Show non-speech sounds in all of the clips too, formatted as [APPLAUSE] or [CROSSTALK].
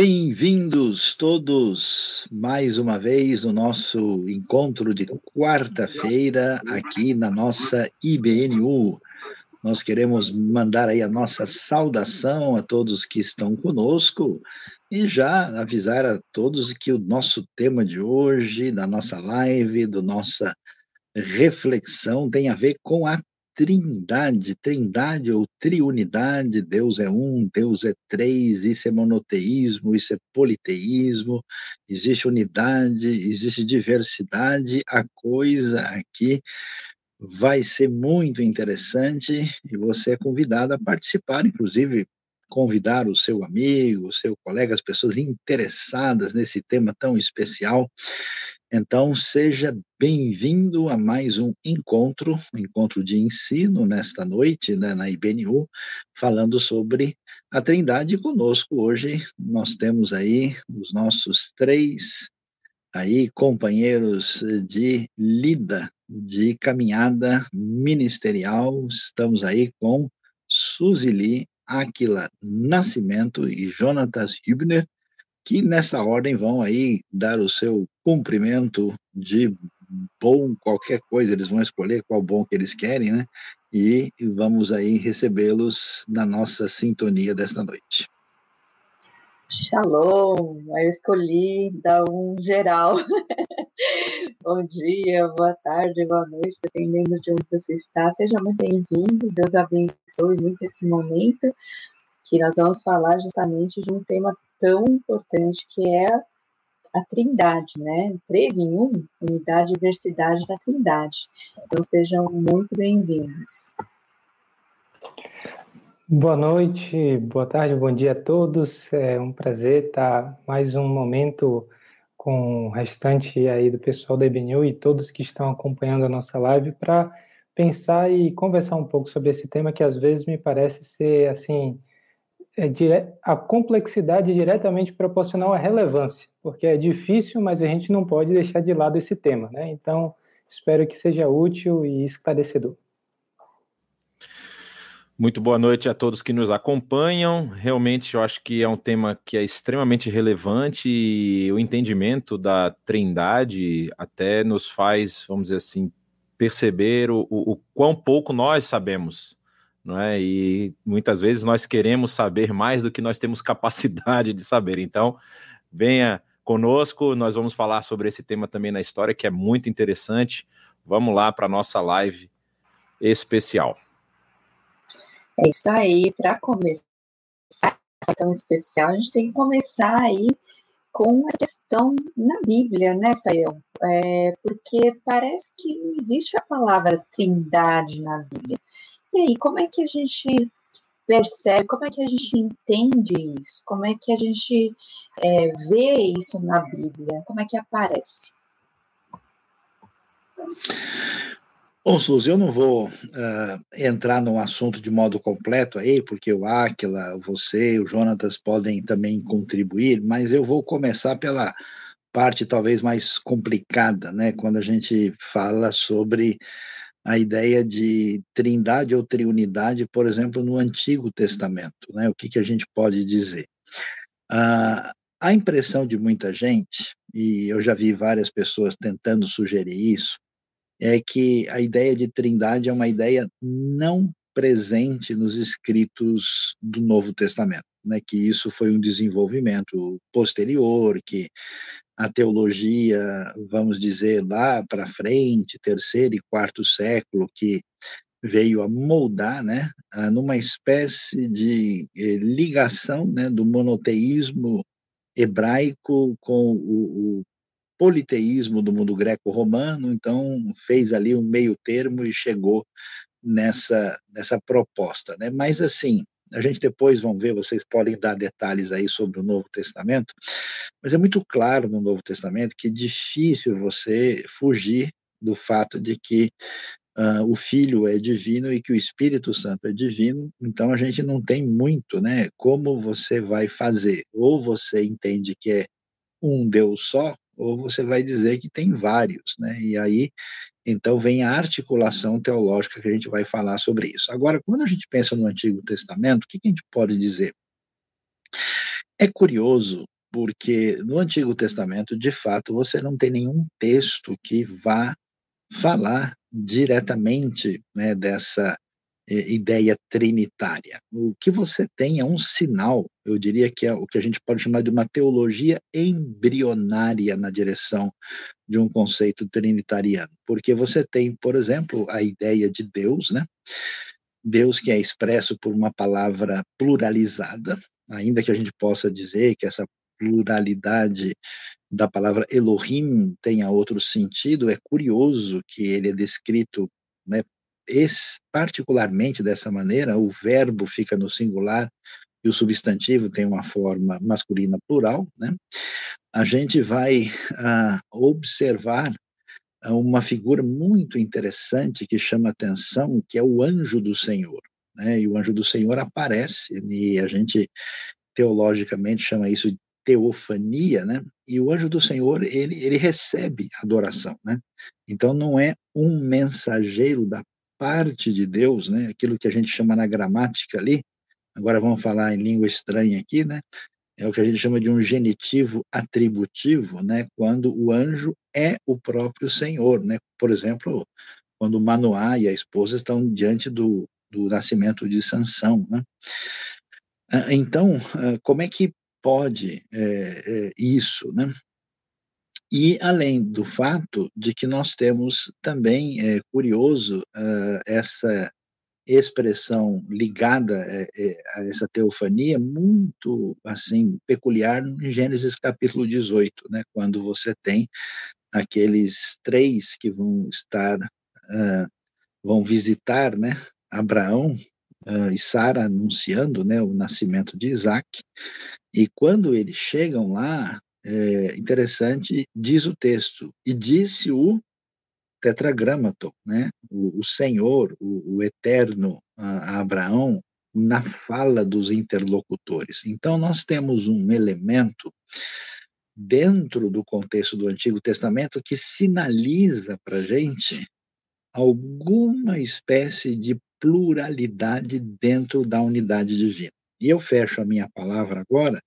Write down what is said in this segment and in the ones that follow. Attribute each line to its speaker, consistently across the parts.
Speaker 1: Bem-vindos todos mais uma vez no nosso encontro de quarta-feira aqui na nossa IBNU. Nós queremos mandar aí a nossa saudação a todos que estão conosco e já avisar a todos que o nosso tema de hoje, da nossa live, do nossa reflexão tem a ver com a trindade, trindade ou triunidade, Deus é um, Deus é três, isso é monoteísmo, isso é politeísmo, existe unidade, existe diversidade, a coisa aqui vai ser muito interessante e você é convidado a participar, inclusive convidar o seu amigo, o seu colega, as pessoas interessadas nesse tema tão especial então, seja bem-vindo a mais um encontro, um encontro de ensino nesta noite, né, na IBNU, falando sobre a Trindade. Conosco hoje nós temos aí os nossos três aí companheiros de lida, de caminhada ministerial. Estamos aí com Suzili Aquila Nascimento e Jonatas Hübner, que nessa ordem vão aí dar o seu cumprimento de bom, qualquer coisa, eles vão escolher qual bom que eles querem, né? E vamos aí recebê-los na nossa sintonia desta noite.
Speaker 2: Shalom, eu escolhi dar um geral. [LAUGHS] Bom dia, boa tarde, boa noite, dependendo de onde você está. Seja muito bem-vindo, Deus abençoe muito esse momento, que nós vamos falar justamente de um tema tão importante que é a trindade, né? Três em um, unidade e diversidade da trindade. Então sejam muito bem-vindos.
Speaker 3: Boa noite, boa tarde, bom dia a todos. É um prazer estar mais um momento com o restante aí do pessoal da IBNU e todos que estão acompanhando a nossa live para pensar e conversar um pouco sobre esse tema que às vezes me parece ser assim é dire... a complexidade diretamente proporcional à relevância, porque é difícil, mas a gente não pode deixar de lado esse tema, né? Então, espero que seja útil e esclarecedor.
Speaker 4: Muito boa noite a todos que nos acompanham. Realmente, eu acho que é um tema que é extremamente relevante e o entendimento da Trindade até nos faz, vamos dizer assim, perceber o, o, o quão pouco nós sabemos não é? E muitas vezes nós queremos saber mais do que nós temos [LAUGHS] capacidade de saber. Então, venha conosco, nós vamos falar sobre esse tema também na história, que é muito interessante. Vamos lá para a nossa live especial.
Speaker 2: É isso aí, para começar tão especial, a gente tem que começar aí com a questão na Bíblia, né, Sayão? É, porque parece que não existe a palavra trindade na Bíblia. E aí, como é que a gente percebe, como é que a gente entende isso? Como é que a gente é, vê isso na Bíblia? Como é que aparece?
Speaker 1: Bom, Suzy, eu não vou uh, entrar no assunto de modo completo aí, porque o Áquila, você, o Jonatas podem também contribuir, mas eu vou começar pela parte talvez mais complicada, né? Quando a gente fala sobre a ideia de trindade ou triunidade, por exemplo, no Antigo Testamento. Né? O que, que a gente pode dizer? Ah, a impressão de muita gente, e eu já vi várias pessoas tentando sugerir isso, é que a ideia de trindade é uma ideia não presente nos escritos do Novo Testamento, né? que isso foi um desenvolvimento posterior, que a teologia, vamos dizer, lá para frente, terceiro e quarto século, que veio a moldar, né, numa espécie de eh, ligação, né, do monoteísmo hebraico com o, o politeísmo do mundo greco-romano, então fez ali um meio termo e chegou nessa nessa proposta, né? Mas assim, a gente depois vão ver, vocês podem dar detalhes aí sobre o Novo Testamento, mas é muito claro no Novo Testamento que é difícil você fugir do fato de que uh, o Filho é divino e que o Espírito Santo é divino, então a gente não tem muito, né? Como você vai fazer? Ou você entende que é um Deus só, ou você vai dizer que tem vários, né? E aí então vem a articulação teológica que a gente vai falar sobre isso. Agora, quando a gente pensa no Antigo Testamento, o que, a gente pode dizer? É curioso porque no Antigo Testamento, de fato, você não tem nenhum texto que vá falar diretamente né, dessa é, ideia trinitária. O que você tem é um sinal, eu diria que é o que a gente pode chamar de uma teologia embrionária na direção de um conceito trinitariano, porque você tem, por exemplo, a ideia de Deus, né? Deus que é expresso por uma palavra pluralizada, ainda que a gente possa dizer que essa pluralidade da palavra Elohim tenha outro sentido, é curioso que ele é descrito né, particularmente dessa maneira, o verbo fica no singular o substantivo tem uma forma masculina plural, né? A gente vai uh, observar uma figura muito interessante que chama atenção, que é o anjo do Senhor. Né? E o anjo do Senhor aparece, e a gente teologicamente chama isso de teofania, né? E o anjo do Senhor, ele, ele recebe adoração, né? Então não é um mensageiro da parte de Deus, né? Aquilo que a gente chama na gramática ali, agora vamos falar em língua estranha aqui, né? É o que a gente chama de um genitivo atributivo, né? Quando o anjo é o próprio Senhor, né? Por exemplo, quando Manoá e a esposa estão diante do, do nascimento de Sansão, né? Ah, então, ah, como é que pode é, é, isso, né? E além do fato de que nós temos também, é curioso, uh, essa expressão ligada é, é, a essa teofania muito assim peculiar em Gênesis capítulo 18, né, quando você tem aqueles três que vão estar uh, vão visitar, né, Abraão uh, e Sara anunciando, né, o nascimento de Isaac. E quando eles chegam lá, é, interessante, diz o texto, e disse o tetragramaton, né? o, o Senhor, o, o Eterno a, a Abraão, na fala dos interlocutores. Então, nós temos um elemento dentro do contexto do Antigo Testamento que sinaliza para a gente alguma espécie de pluralidade dentro da unidade divina. E eu fecho a minha palavra agora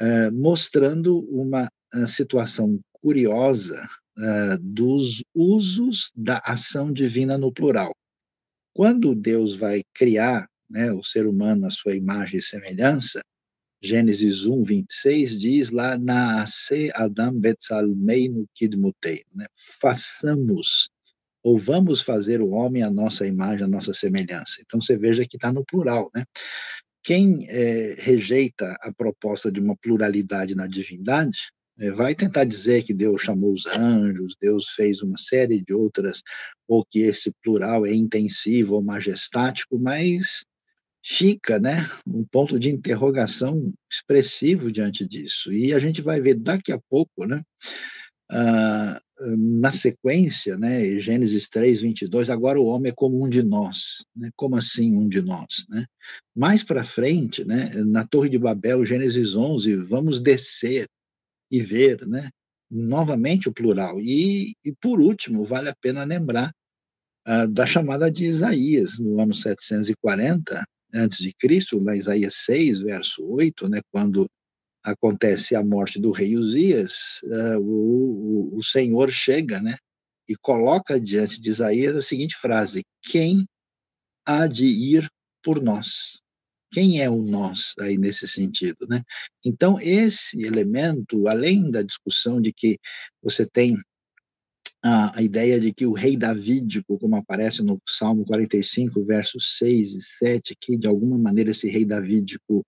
Speaker 1: uh, mostrando uma uh, situação curiosa uh, dos usos da ação divina no plural. Quando Deus vai criar né, o ser humano à sua imagem e semelhança, Gênesis 1, 26 diz lá, Naase Adam Betzalmeinu Kidmutei, né? façamos, ou vamos fazer o homem à nossa imagem, à nossa semelhança. Então você veja que está no plural, né? Quem é, rejeita a proposta de uma pluralidade na divindade vai tentar dizer que Deus chamou os anjos, Deus fez uma série de outras, ou que esse plural é intensivo ou majestático, mas fica, né, um ponto de interrogação expressivo diante disso. E a gente vai ver daqui a pouco, né, uh, na sequência, né, Gênesis 3, 22, agora o homem é como um de nós. Né? Como assim um de nós? Né? Mais para frente, né, na Torre de Babel, Gênesis 11, vamos descer e ver né, novamente o plural. E, e por último, vale a pena lembrar uh, da chamada de Isaías, no ano 740 antes de Cristo, na Isaías 6, verso 8, né, quando acontece a morte do rei Uzias, uh, o, o, o, Senhor chega, né, e coloca diante de Isaías a seguinte frase: Quem há de ir por nós? Quem é o nós aí nesse sentido, né? Então esse elemento, além da discussão de que você tem a, a ideia de que o rei davídico, como aparece no Salmo 45, versos 6 e 7, que de alguma maneira esse rei davídico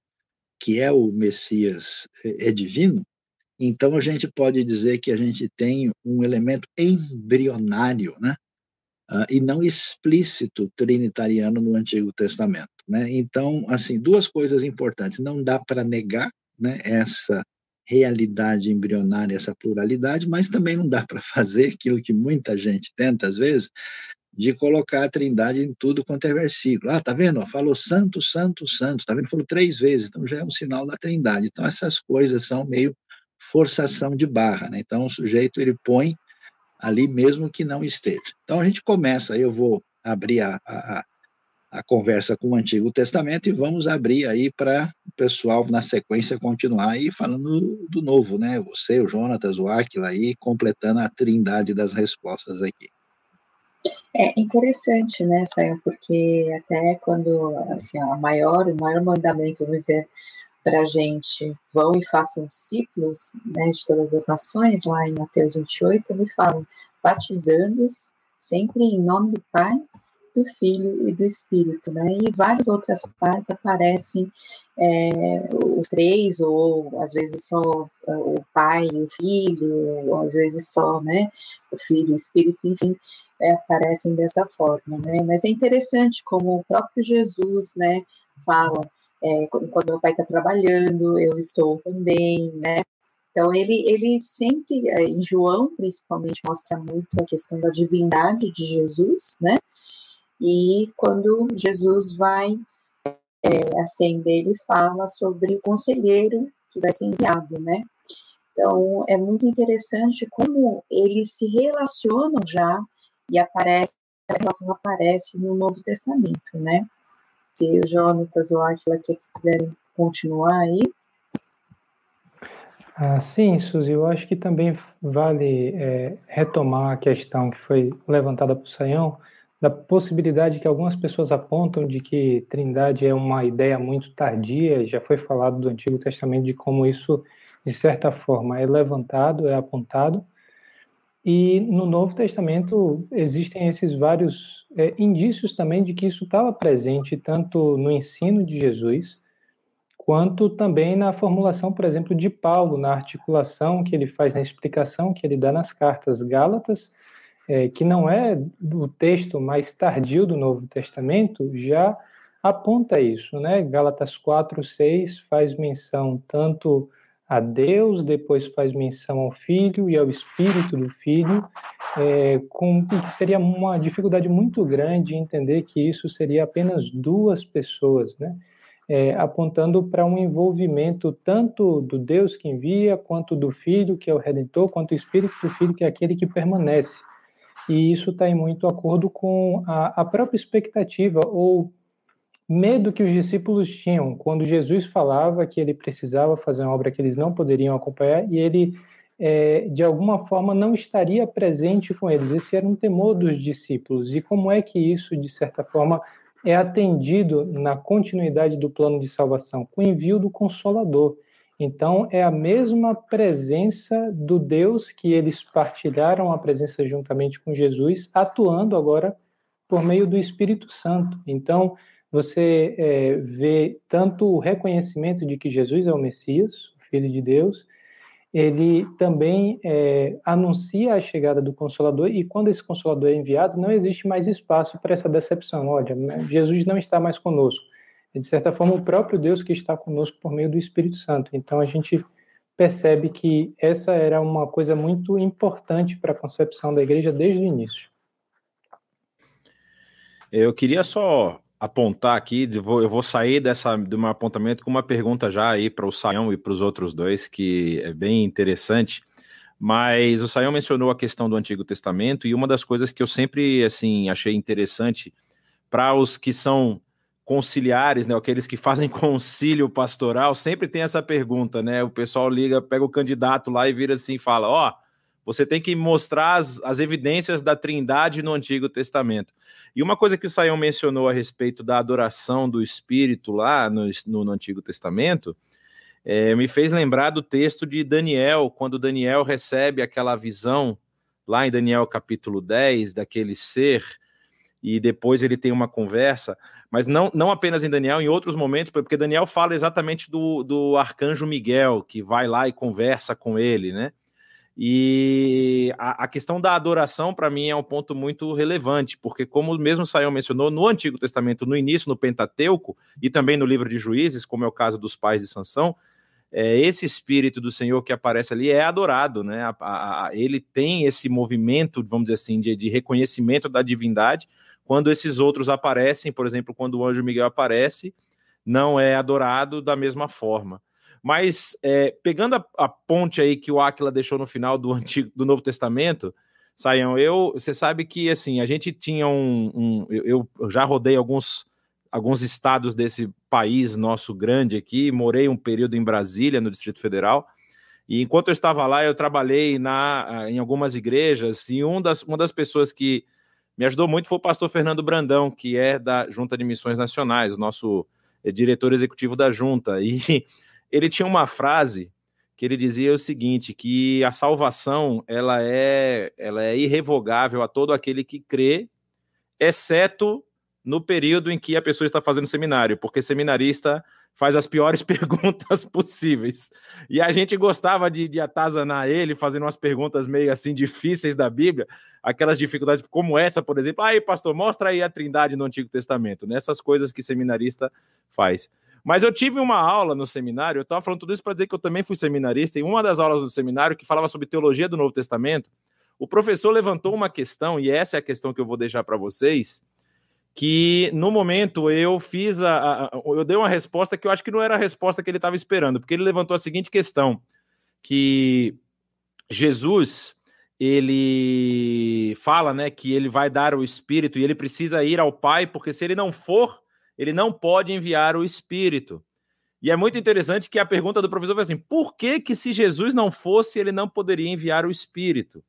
Speaker 1: que é o Messias, é, é divino, então a gente pode dizer que a gente tem um elemento embrionário, né? Uh, e não explícito trinitariano no Antigo Testamento, né? Então, assim, duas coisas importantes: não dá para negar, né, essa realidade embrionária, essa pluralidade, mas também não dá para fazer aquilo que muita gente tenta às vezes, de colocar a trindade em tudo quanto é versículo. Ah, tá vendo? Falou santo, santo, santo. Tá vendo? Falou três vezes, então já é um sinal da trindade. Então essas coisas são meio forçação de barra, né? Então o sujeito ele põe ali mesmo que não esteja. Então a gente começa, eu vou abrir a, a, a conversa com o Antigo Testamento e vamos abrir aí para o pessoal, na sequência, continuar aí falando do novo, né? Você, o Jonatas, o Aquila aí, completando a trindade das respostas aqui.
Speaker 2: É interessante, né, Saio, porque até quando, assim, a maior, o maior mandamento, vamos dizer, para a gente, vão e façam discípulos né, de todas as nações, lá em Mateus 28, ele fala, batizando-os sempre em nome do Pai, do Filho e do Espírito, né? E várias outras partes aparecem é, os três, ou às vezes só é, o pai e o filho, ou às vezes só, né, o filho e o espírito, enfim, é, aparecem dessa forma, né? Mas é interessante como o próprio Jesus, né, fala, é, quando meu pai está trabalhando, eu estou também, né? Então, ele, ele sempre, é, em João, principalmente, mostra muito a questão da divindade de Jesus, né? E quando Jesus vai é, ascender, ele fala sobre o conselheiro que vai ser enviado, né? Então, é muito interessante como eles se relacionam já e aparece, a relação aparece no Novo Testamento, né? Se o Jonatas ou Aquila que quiserem continuar aí.
Speaker 3: Ah, sim, Suzy, eu acho que também vale é, retomar a questão que foi levantada por Saião, da possibilidade que algumas pessoas apontam de que Trindade é uma ideia muito tardia, já foi falado do Antigo Testamento de como isso, de certa forma, é levantado, é apontado, e no Novo Testamento existem esses vários é, indícios também de que isso estava presente tanto no ensino de Jesus, quanto também na formulação, por exemplo, de Paulo, na articulação que ele faz, na explicação que ele dá nas cartas Gálatas, é, que não é do texto mais tardio do Novo Testamento, já aponta isso, né? Gálatas 4, 6 faz menção tanto a Deus, depois faz menção ao Filho e ao Espírito do Filho, é, com que seria uma dificuldade muito grande entender que isso seria apenas duas pessoas, né? É, apontando para um envolvimento tanto do Deus que envia, quanto do Filho, que é o Redentor, quanto do Espírito do Filho, que é aquele que permanece e isso está em muito acordo com a, a, própria expectativa ou medo que os discípulos tinham quando Jesus falava que ele precisava fazer uma obra que eles não poderiam acompanhar e ele, é, de alguma forma, não estaria presente com eles. Esse era um temor dos discípulos. E como é que isso, de certa forma, é atendido na continuidade do plano de salvação? Com o envio do Consolador. Então, é a mesma presença do Deus que eles partilharam a presença juntamente com Jesus, atuando agora por meio do Espírito Santo. Então, você é, vê tanto o reconhecimento de que Jesus é o Messias, o Filho de Deus, ele também é, anuncia a chegada do Consolador, e quando esse Consolador é enviado, não existe mais espaço para essa decepção. Olha, Jesus não está mais conosco é, de certa forma, o próprio Deus que está conosco por meio do Espírito Santo. Então, a gente percebe que essa era uma coisa muito importante para a concepção da igreja desde o início.
Speaker 4: Eu queria só apontar aqui, eu vou, sair dessa de um apontamento com uma pergunta já aí para o Saião e para os outros dois, que é bem interessante. Mas o Saião mencionou a questão do Antigo Testamento e uma das coisas que eu sempre assim achei interessante para os que são conciliares, né, aqueles que fazem [LAUGHS] concílio pastoral, sempre tem essa pergunta, né? O pessoal liga, pega o candidato lá e vira assim, fala: "Ó, oh, você tem que mostrar as, as evidências da Trindade no Antigo Testamento". E uma coisa que o Saião mencionou a respeito da adoração do Espírito lá no, no, no Antigo Testamento, é, me fez lembrar do texto de Daniel, quando Daniel recebe aquela visão lá em Daniel capítulo 10, daquele ser e depois ele tem uma conversa, mas não, não apenas em Daniel, em outros momentos, porque Daniel fala exatamente do, do arcanjo Miguel, que vai lá e conversa com ele, né? E a, a questão da adoração, para mim, é um ponto muito relevante, porque, como mesmo Saião mencionou, no Antigo Testamento, no início, no Pentateuco, e também no livro de Juízes, como é o caso dos pais de Sansão, é, esse espírito do Senhor que aparece ali é adorado, né? A, a, a, ele tem esse movimento, vamos dizer assim, de, de reconhecimento da divindade, quando esses outros aparecem, por exemplo, quando o anjo Miguel aparece, não é adorado da mesma forma. Mas é, pegando a, a, ponte aí que o Aquila deixou no final do [LAUGHS] antigo do Novo Testamento, Saião, eu você sabe que assim a gente tinha um, um eu, eu, já rodei alguns alguns estados desse país nosso grande aqui. Morei um período em Brasília, no Distrito Federal. E enquanto eu estava lá, eu trabalhei na, em algumas igrejas. E um das, uma das pessoas que me ajudou muito foi o pastor Fernando Brandão, que é da Junta de Missões Nacionais, nosso é, diretor executivo da Junta. E [LAUGHS] ele tinha uma frase que ele dizia o seguinte, que a salvação ela é, ela é irrevogável a todo aquele que crê, exceto no período em que a pessoa está fazendo seminário, porque seminarista faz as piores [LAUGHS] perguntas possíveis. E a gente gostava de, de atazanar ele, fazendo umas perguntas meio assim difíceis da Bíblia, aquelas dificuldades como essa, por exemplo. Aí, pastor, mostra aí a trindade no Antigo Testamento, nessas né? coisas que seminarista faz. Mas eu tive uma aula no seminário, eu estava falando tudo isso para dizer que eu também fui seminarista, e uma das aulas do seminário que falava sobre teologia do Novo Testamento, o professor levantou uma questão, e essa é a questão que eu vou deixar para vocês, que no momento eu fiz a, a, eu dei uma resposta que eu acho que não era a resposta que ele estava esperando, porque ele levantou a seguinte questão, que Jesus ele fala, né, que ele vai dar o espírito e ele precisa ir ao Pai, porque se ele não for, ele não pode enviar o Espírito. E é muito interessante que a pergunta do professor foi assim: por que, que se Jesus não fosse, ele não poderia enviar o Espírito?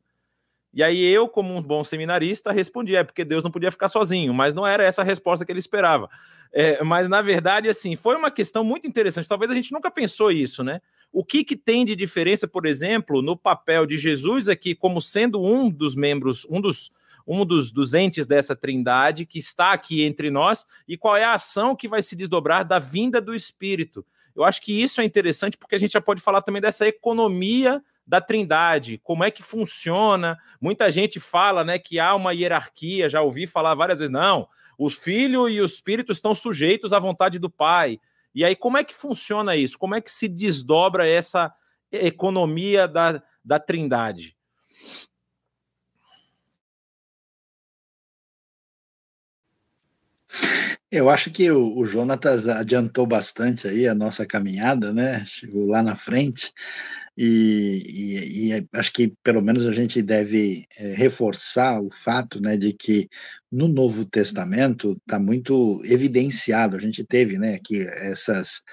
Speaker 4: E aí eu, como um bom seminarista, respondi: é porque Deus não podia ficar sozinho, mas não era essa a resposta que ele esperava. É, mas na verdade, assim, foi uma questão muito interessante. Talvez a gente nunca pensou isso, né? O que, que tem de diferença, por exemplo, no papel de Jesus aqui, como sendo um dos membros, um dos um dos, dos entes dessa trindade que está aqui entre nós e qual é a ação que vai se desdobrar da vinda do Espírito. Eu acho que isso é interessante porque a gente já pode falar também dessa economia da Trindade, como é que funciona. Muita gente fala, né, que há uma hierarquia, já ouvi falar várias vezes, não, o Filho e o Espírito estão sujeitos à vontade do Pai. E aí, como é que funciona isso? Como é que se desdobra essa economia da, da Trindade?
Speaker 1: Eu acho que o, o Jonatas adiantou bastante aí a nossa caminhada, né? Chegou lá na frente. E, e, e, acho que pelo menos a gente deve é, reforçar o fato né, de que no Novo Testamento está muito evidenciado, a gente teve né, aqui essas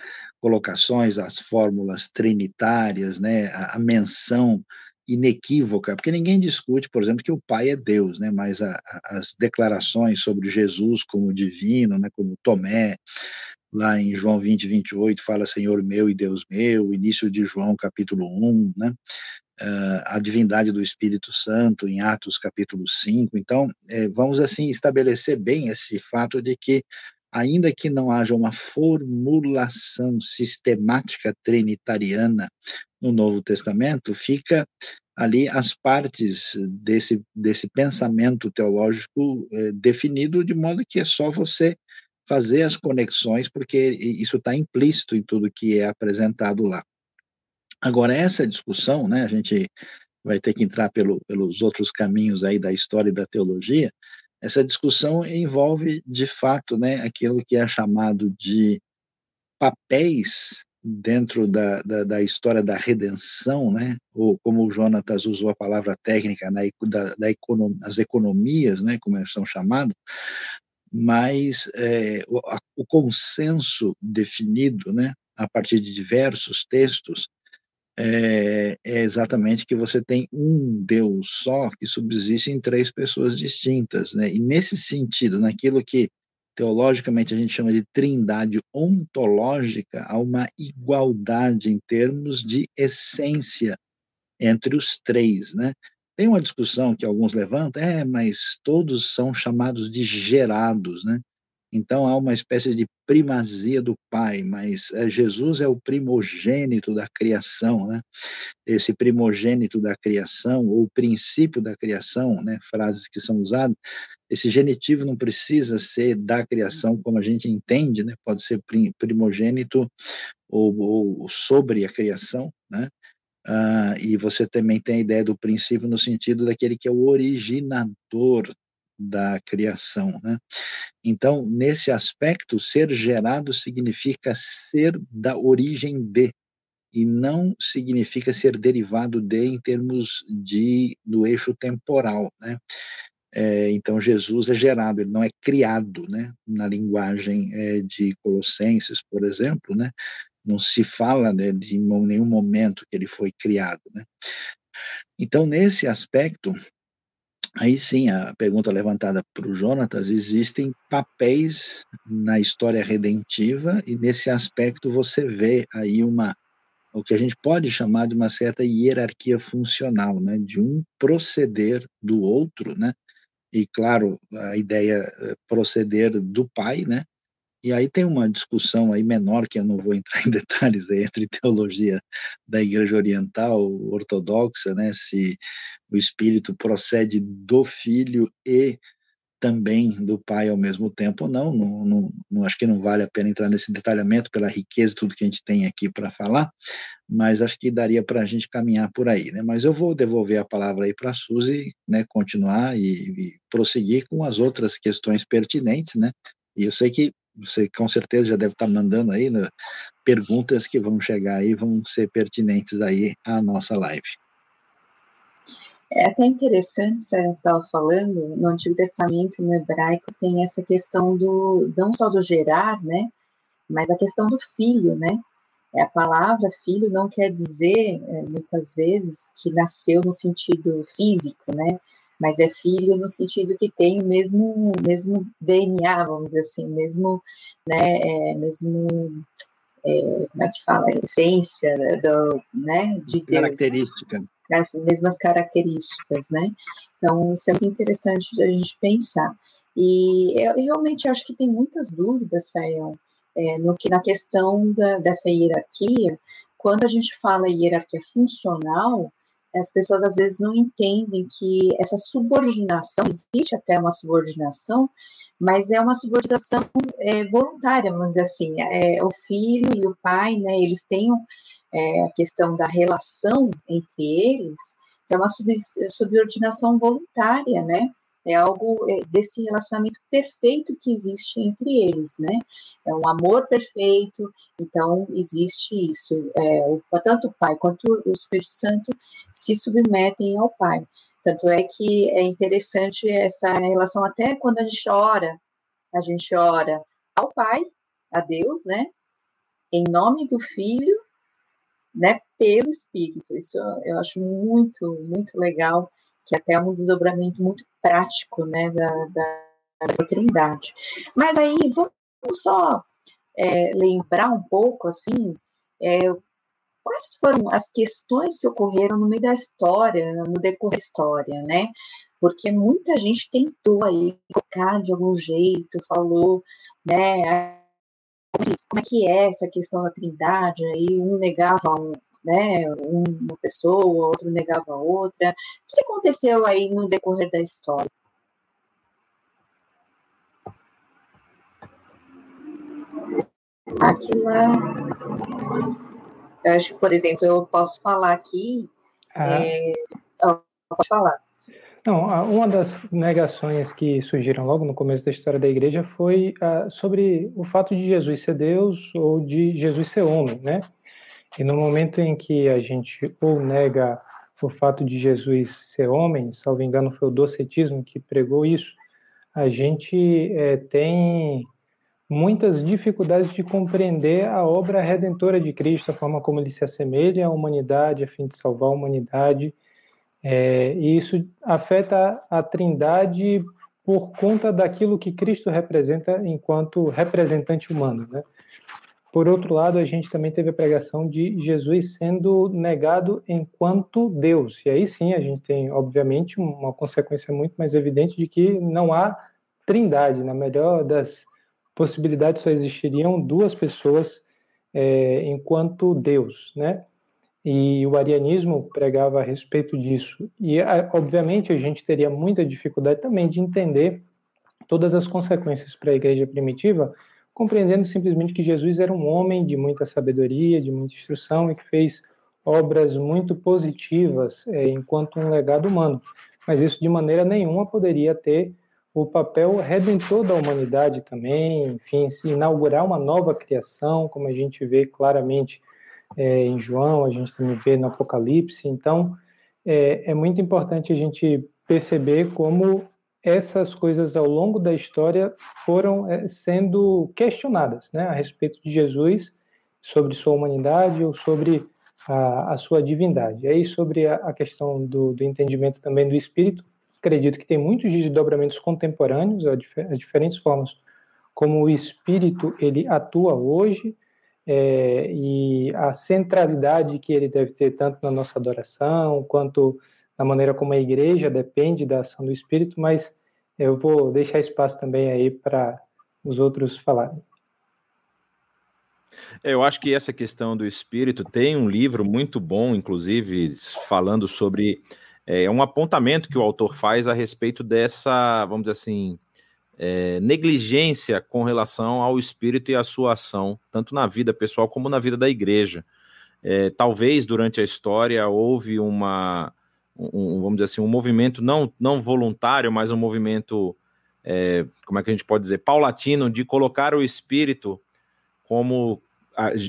Speaker 1: colocações, as fórmulas trinitárias, né, a, a menção inequívoca, porque ninguém discute, por exemplo, que o Pai é Deus, né? Mas a, a, as declarações sobre Jesus como divino, né? Como Tomé, lá em João 20, 28, fala Senhor meu e Deus meu, início de João capítulo 1, né? Uh, a divindade do Espírito Santo em Atos capítulo 5. Então, é, vamos assim estabelecer bem esse fato de que ainda que não haja uma formulação sistemática trinitariana no Novo Testamento, fica ali as partes desse, desse pensamento teológico eh, definido, de modo que é só você fazer as conexões, porque isso está implícito em tudo que é apresentado lá. Agora, essa discussão, né, a gente vai ter que entrar pelo, pelos outros caminhos aí da história e da teologia, essa discussão envolve, de fato, né, aquilo que é chamado de papéis dentro da, da, da, história da redenção, né? ou como o Jonatas usou a palavra técnica, né? da, da econom, as economias, né? como elas são chamadas, mas é, o, a, o consenso definido né? a partir de diversos textos é, é, exatamente que você tem um Deus só que subsiste em três pessoas distintas, né? E nesse sentido, naquilo que teologicamente a gente chama de trindade ontológica, há uma igualdade em termos de essência entre os três, né? Tem uma discussão que alguns levantam, é, mas todos são chamados de gerados, né? Então há uma espécie de primazia do Pai, mas é, Jesus é o primogênito da criação, né? Esse primogênito da criação, ou princípio da criação, né? Frases que são usadas. Esse genitivo não precisa ser da criação como a gente entende, né? Pode ser primogênito ou, ou sobre a criação, né? Ah, e você também tem a ideia do princípio no sentido daquele que é o originador da criação. Né? Então, nesse aspecto, ser gerado significa ser da origem de, e não significa ser derivado de em termos de do eixo temporal, né? É, então Jesus é gerado, ele não é criado, né? Na linguagem é, de Colossenses, por exemplo, né? Não se fala né, de nenhum momento que ele foi criado, né? Então nesse aspecto, aí sim a pergunta levantada para o Jonatas, existem papéis na história redentiva e nesse aspecto você vê aí uma o que a gente pode chamar de uma certa hierarquia funcional, né, de um proceder do outro, né, e claro, a ideia é proceder do pai, né, e aí tem uma discussão aí menor, que eu não vou entrar [LAUGHS] em detalhes aí, entre teologia da Igreja Oriental ortodoxa, né, se o Espírito procede do Filho e também do pai ao mesmo tempo ou não, não, não, não, acho que não vale a pena entrar nesse detalhamento pela riqueza tudo que a gente tem aqui para falar, mas acho que daria para a gente caminhar por aí, né? Mas eu vou devolver a palavra aí para a Suzy, né, continuar e, e, prosseguir com as outras questões pertinentes, né? E eu sei que você com certeza já deve estar tá mandando aí né, perguntas que vão chegar aí, vão ser pertinentes aí à nossa live.
Speaker 2: É até interessante, você estava falando, no Antigo Testamento, no hebraico, tem essa questão do, não só do gerar, né, mas a questão do filho, né, a palavra filho não quer dizer, é, muitas vezes, que nasceu no sentido físico, né, mas é filho no sentido que tem o mesmo, mesmo DNA, vamos dizer assim, mesmo, né, é, mesmo, é, como é que fala, a essência do, né, de Deus.
Speaker 1: Característica
Speaker 2: as mesmas características, né? Então, isso é muito interessante a gente pensar. E eu realmente acho que tem muitas dúvidas, Sayão, é, no que, na questão da, dessa hierarquia. Quando a gente fala hierarquia funcional, as pessoas às vezes não entendem que essa subordinação, existe até uma subordinação, mas é uma subordinação é, voluntária, vamos dizer assim. É, o filho e o pai, né, eles têm é, a questão da relação entre eles, que é uma subordinação voluntária, né? É algo é, desse relacionamento perfeito que existe entre eles, né? É um amor perfeito, então existe isso. É, tanto o Pai quanto o Espírito Santo se submetem ao Pai. Tanto é que é interessante essa relação, até quando a gente ora, a gente ora ao Pai, a Deus, né? Em nome do Filho né, pelo Espírito. Isso eu acho muito, muito legal, que até é um desdobramento muito prático, né, da, da, da Trindade. Mas aí, vamos só é, lembrar um pouco, assim, é, quais foram as questões que ocorreram no meio da história, no decorrer da história, né? Porque muita gente tentou aí colocar de algum jeito, falou, né, como é que é essa questão da trindade, aí um negava um, né, uma pessoa, outro negava outra. O que aconteceu aí no decorrer da história? Aquila. Eu acho que, por exemplo, eu posso falar aqui. Ah. É... Oh, pode falar.
Speaker 3: Não, uma das negações que surgiram logo no começo da história da igreja foi uh, sobre o fato de Jesus ser Deus ou de Jesus ser homem, né? E no momento em que a gente ou nega o fato de Jesus ser homem, salvo engano foi o docetismo que pregou isso, a gente é, tem muitas dificuldades de compreender a obra redentora de Cristo, a forma como ele se assemelha à humanidade, a fim de salvar a humanidade, é, e isso afeta a trindade por conta daquilo que Cristo representa enquanto representante humano. Né? Por outro lado, a gente também teve a pregação de Jesus sendo negado enquanto Deus. E aí sim a gente tem, obviamente, uma consequência muito mais evidente de que não há trindade. Na melhor das possibilidades, só existiriam duas pessoas é, enquanto Deus, né? e o arianismo pregava a respeito disso. E, obviamente, a gente teria muita dificuldade também de entender todas as consequências para a igreja primitiva, compreendendo simplesmente que Jesus era um homem de muita sabedoria, de muita instrução e que fez obras muito positivas é, enquanto um legado humano. Mas isso de maneira nenhuma poderia ter o papel redentor da humanidade também, enfim, se inaugurar uma nova criação, como a gente vê claramente é, em João, a gente também vê no Apocalipse. Então, é, é muito importante a gente perceber como essas coisas ao longo da história foram é, sendo questionadas, né, a respeito de Jesus, sobre sua humanidade ou sobre a, a sua divindade. E aí, sobre a, a questão do, do, entendimento também do Espírito, acredito que tem muitos desdobramentos contemporâneos, as diferentes formas como o Espírito ele atua hoje, é, e a centralidade que ele deve ter tanto na nossa adoração quanto na maneira como a igreja depende da ação do Espírito, mas eu vou deixar espaço também aí para os outros falarem.
Speaker 4: É, eu acho que essa questão do espírito tem um livro muito bom, inclusive, falando sobre é, um apontamento que o autor faz a respeito dessa, vamos dizer assim, é, negligência com relação ao espírito e à sua ação, tanto na vida pessoal como na vida da igreja. É, talvez durante a história houve uma, um, vamos dizer assim, um movimento não, não voluntário, mas um movimento, é, como é que a gente pode dizer, paulatino, de colocar o espírito como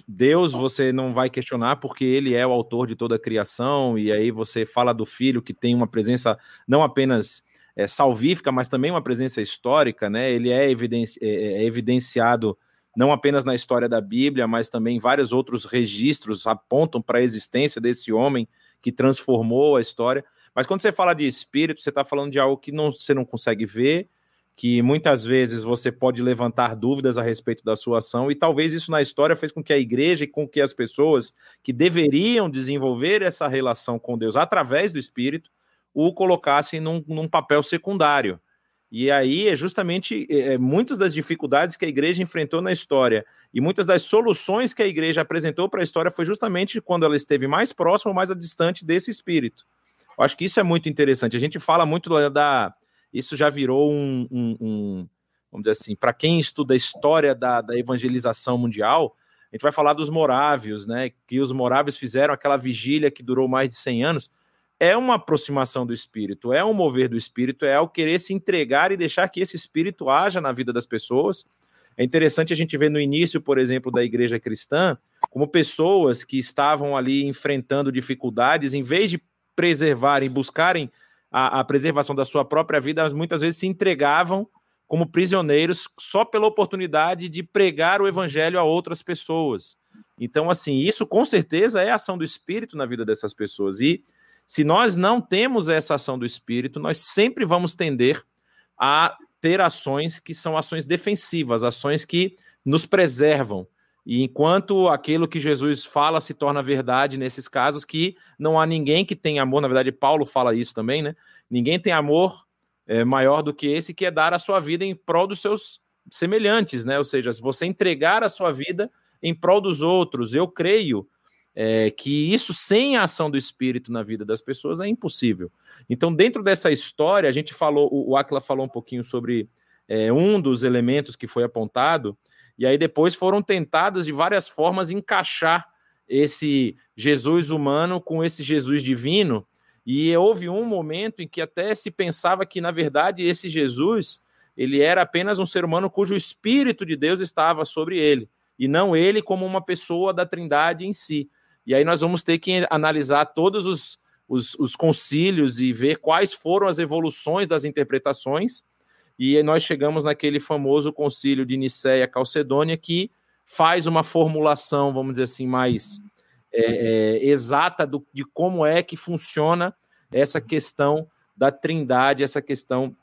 Speaker 4: Deus você não vai questionar porque ele é o autor de toda a criação, e aí você fala do filho que tem uma presença não apenas é, salvífica, mas também uma presença histórica, né? Ele é, evidenci é, é, é evidenciado não apenas na história da Bíblia, mas também vários outros registros apontam para a existência desse homem que transformou a história. Mas quando você fala de espírito, você está falando de algo que não, você não consegue ver, que muitas vezes você pode levantar dúvidas a respeito da sua ação, e talvez isso na história fez com que a igreja e com que as pessoas que deveriam desenvolver essa relação com Deus através do Espírito o colocassem num, num papel secundário. E aí é justamente é, é, muitas das dificuldades que a igreja enfrentou na história e muitas das soluções que a igreja apresentou para a história foi justamente quando ela esteve mais próxima ou mais distante desse espírito. Eu acho que isso é muito interessante. A gente fala muito da, isso já virou um, um, um vamos dizer assim, para quem estuda a história da, da, evangelização mundial, a gente vai falar dos morávios, né? Que os morávios fizeram aquela vigília que durou mais de 100 anos. É uma aproximação do espírito, é um mover do espírito, é o querer se entregar e deixar que esse espírito haja na vida das pessoas. É interessante a gente ver no início, por exemplo, da igreja cristã, como pessoas que estavam ali enfrentando dificuldades, em vez de preservarem, buscarem a, a preservação da sua própria vida, muitas vezes se entregavam como prisioneiros só pela oportunidade de pregar o evangelho a outras pessoas. Então, assim, isso com certeza é ação do Espírito na vida dessas pessoas. E se nós não temos essa ação do Espírito, nós sempre vamos tender a ter ações que são ações defensivas, ações que nos preservam, e enquanto aquilo que Jesus fala se torna verdade nesses casos, que não há ninguém que tenha amor, na verdade, Paulo fala isso também, né? Ninguém tem amor é, maior do que esse, que é dar a sua vida em prol dos seus semelhantes, né? Ou seja, se você entregar a sua vida em prol dos outros, eu creio é, que isso sem a ação do Espírito na vida das pessoas é impossível. Então, dentro dessa história, a gente falou, o Aquila falou um pouquinho sobre é, um dos elementos que foi apontado, e aí depois foram tentadas de várias formas encaixar esse Jesus humano com esse Jesus divino. E houve um momento em que até se pensava que, na verdade, esse Jesus ele era apenas um ser humano cujo Espírito de Deus estava sobre ele, e não ele como uma pessoa da Trindade em si. E aí nós vamos ter que analisar todos os, os, os concílios e ver quais foram as evoluções das interpretações e nós chegamos naquele famoso concílio de Nicéia Calcedônia que faz uma formulação, vamos dizer assim, mais é, é, exata do, de como é que funciona essa questão da trindade, essa questão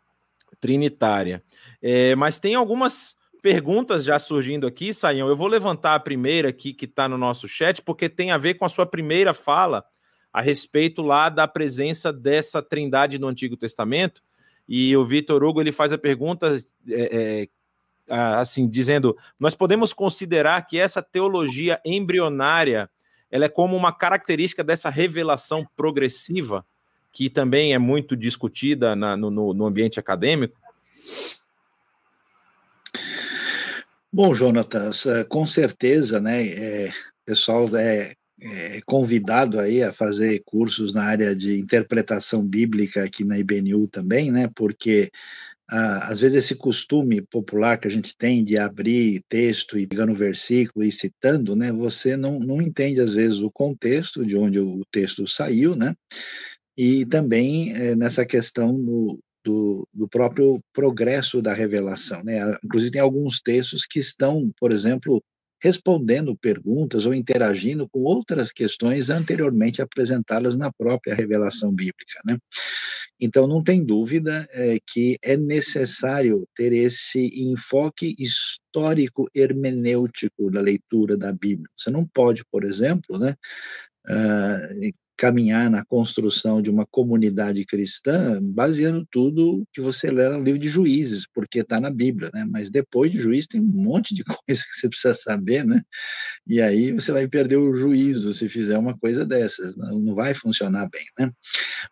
Speaker 4: trinitária. É, mas tem algumas perguntas já surgindo aqui, Saião. Eu vou levantar a primeira aqui que está no nosso chat, porque tem a ver com a sua primeira fala a respeito lá da presença dessa trindade no Antigo Testamento. E o Vitor Hugo ele faz a pergunta é, é, assim, dizendo: nós podemos considerar que essa teologia embrionária ela é como uma característica dessa revelação progressiva, que também é muito discutida na, no, no ambiente acadêmico?
Speaker 1: Bom, Jonatas, é, com certeza, né? É, pessoal é, é, convidado aí a fazer cursos na área de interpretação bíblica aqui na IBNU também, né? Porque ah, às vezes esse costume popular que a gente tem de abrir texto e pegando versículo e citando, né? Você não, não entende às vezes o contexto de onde o texto saiu, né? E também é, nessa questão do, do, do próprio progresso da revelação. Né? Inclusive, tem alguns textos que estão, por exemplo, respondendo perguntas ou interagindo com outras questões anteriormente apresentadas na própria revelação bíblica. Né? Então, não tem dúvida é, que é necessário ter esse enfoque histórico hermenêutico da leitura da Bíblia. Você não pode, por exemplo, né, uh, caminhar na construção de uma comunidade cristã baseando tudo que você lê no livro de Juízes, porque está na Bíblia, né? Mas depois de Juízes tem um monte de [LAUGHS] coisa que você precisa saber, né? E aí você vai perder o juízo se fizer uma coisa dessas, não, vai funcionar bem, né?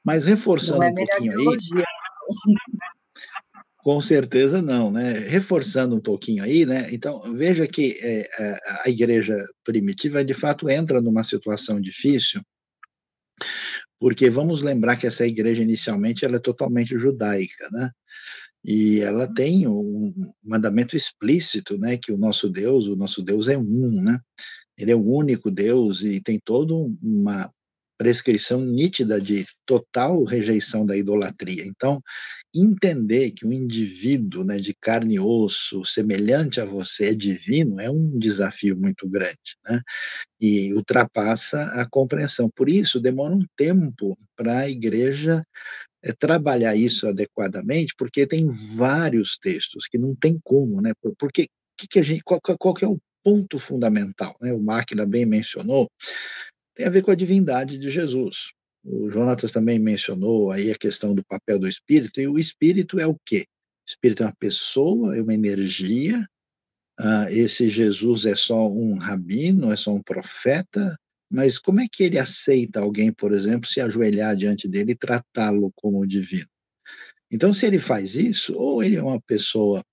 Speaker 1: Mas reforçando é um pouquinho aí. Com certeza não, né? Reforçando um pouquinho aí, né? Então, veja que é, a igreja primitiva, de fato, entra numa situação difícil, porque vamos lembrar que essa igreja inicialmente ela é totalmente judaica, né? E ela tem um mandamento explícito, né, que o nosso Deus, o nosso Deus é um, né? Ele é o único Deus e tem toda uma prescrição nítida de total rejeição da idolatria. Então, entender que um indivíduo né, de carne e osso, semelhante a você, é divino, é um desafio muito grande, né? E ultrapassa a compreensão. Por isso, demora um tempo para a igreja é, trabalhar isso adequadamente, porque tem vários textos que não tem como, né? Porque que, que a gente, qual, qual que é o ponto fundamental? Né? O Máquina bem mencionou, tem a ver com a divindade de Jesus. O Jonatas também mencionou aí a questão do papel do espírito, e o espírito é o quê? O espírito é uma pessoa, é uma energia. Ah, esse Jesus é só um rabino, é só um profeta, mas como é que ele aceita alguém, por exemplo, se ajoelhar diante dele e tratá-lo como divino? Então, se ele faz isso, ou ele é uma pessoa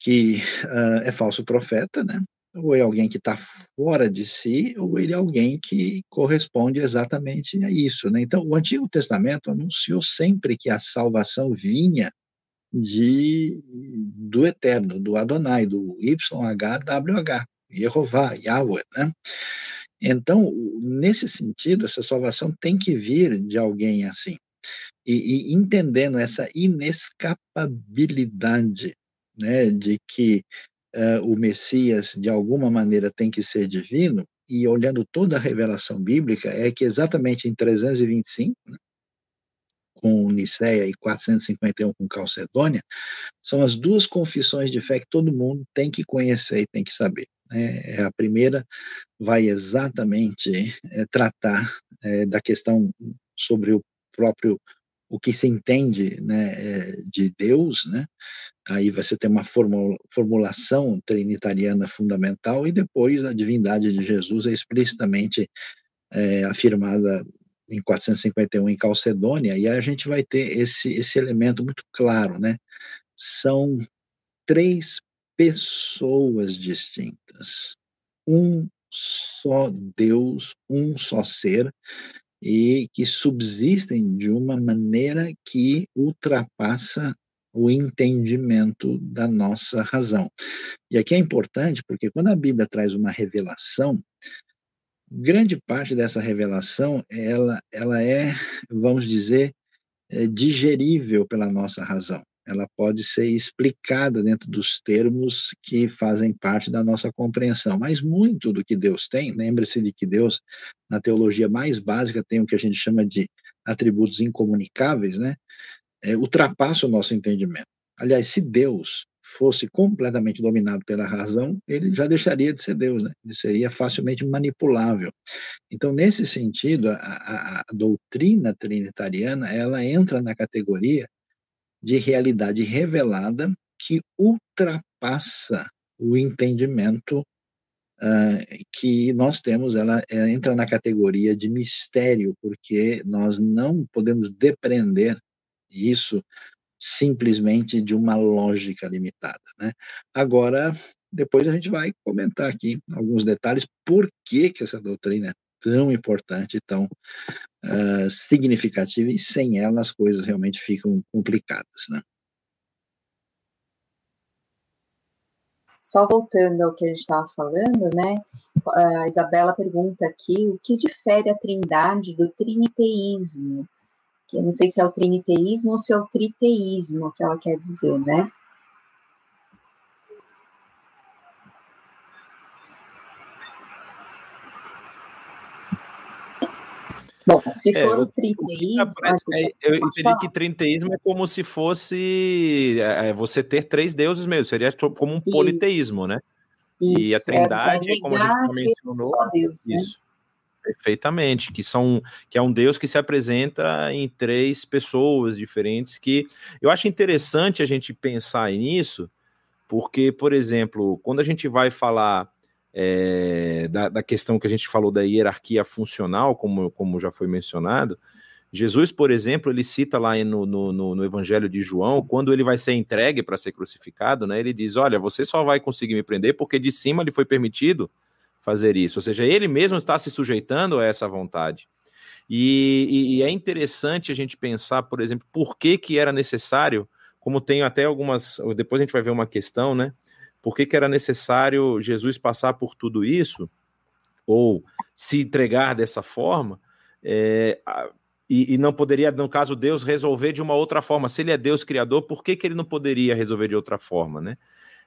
Speaker 1: que uh, é falso profeta, né? Ou é alguém que está fora de si, ou ele é alguém que corresponde exatamente a isso. Né? Então, o Antigo Testamento anunciou sempre que a salvação vinha de do Eterno, do Adonai, do YHWH, Yehová, Yahweh. Né? Então, nesse sentido, essa salvação tem que vir de alguém assim. E, e entendendo essa inescapabilidade né, de que uh, o Messias, de alguma maneira, tem que ser divino, e olhando toda a revelação bíblica, é que exatamente em 325, né, com Niceia e 451 com Calcedônia, são as duas confissões de fé que todo mundo tem que conhecer e tem que saber. Né? A primeira vai exatamente é, tratar é, da questão sobre o próprio o que se entende né, de Deus, né, aí você tem uma formulação trinitariana fundamental, e depois a divindade de Jesus é explicitamente é, afirmada em 451 em Calcedônia, e aí a gente vai ter esse, esse elemento muito claro, né? São três pessoas distintas, um só Deus, um só ser, e que subsistem de uma maneira que ultrapassa o entendimento da nossa razão. E aqui é importante porque quando a Bíblia traz uma revelação, grande parte dessa revelação ela, ela é, vamos dizer, é digerível pela nossa razão. Ela pode ser explicada dentro dos termos que fazem parte da nossa compreensão. Mas muito do que Deus tem, lembre-se de que Deus, na teologia mais básica, tem o que a gente chama de atributos incomunicáveis, né? é, ultrapassa o nosso entendimento. Aliás, se Deus fosse completamente dominado pela razão, ele já deixaria de ser Deus, né? ele seria facilmente manipulável. Então, nesse sentido, a, a, a doutrina trinitariana ela entra na categoria de realidade revelada que ultrapassa o entendimento uh, que nós temos, ela, ela entra na categoria de mistério, porque nós não podemos depreender isso simplesmente de uma lógica limitada. Né? Agora, depois a gente vai comentar aqui alguns detalhes por que, que essa doutrina é tão importante, tão uh, significativa, e sem ela as coisas realmente ficam complicadas. Né?
Speaker 2: Só voltando ao que a gente estava falando, né? A Isabela pergunta aqui o que difere a trindade do triniteísmo que eu não sei se é o triniteísmo ou se é o triteísmo que ela quer dizer, né? Bom, se é, for o trinteísmo.
Speaker 4: É, eu entendi que trinteísmo é como se fosse é, é, você ter três deuses mesmo, seria como um Isso. politeísmo, né? Isso, e a trindade, é, como a gente mencionou. Deus, né? Isso. Perfeitamente, que são que é um Deus que se apresenta em três pessoas diferentes que eu acho interessante a gente pensar nisso, porque, por exemplo, quando a gente vai falar é, da, da, questão que a gente falou da hierarquia funcional, como, como já foi mencionado, Jesus, por exemplo, ele cita lá no, no, no Evangelho de João, quando ele vai ser entregue para ser crucificado, né, ele diz: Olha, você só vai conseguir me prender porque de cima lhe foi permitido fazer isso. Ou seja, ele mesmo está se sujeitando a essa vontade. E, e, e é interessante a gente pensar, por exemplo, por que, que era necessário, como tem até algumas. Depois a gente vai ver uma questão, né? Por que, que era necessário Jesus passar por tudo isso, ou se entregar dessa forma, é, e, e, não poderia, no caso, Deus resolver de uma outra forma. Se ele é Deus criador, por que, que ele não poderia resolver de outra forma, né?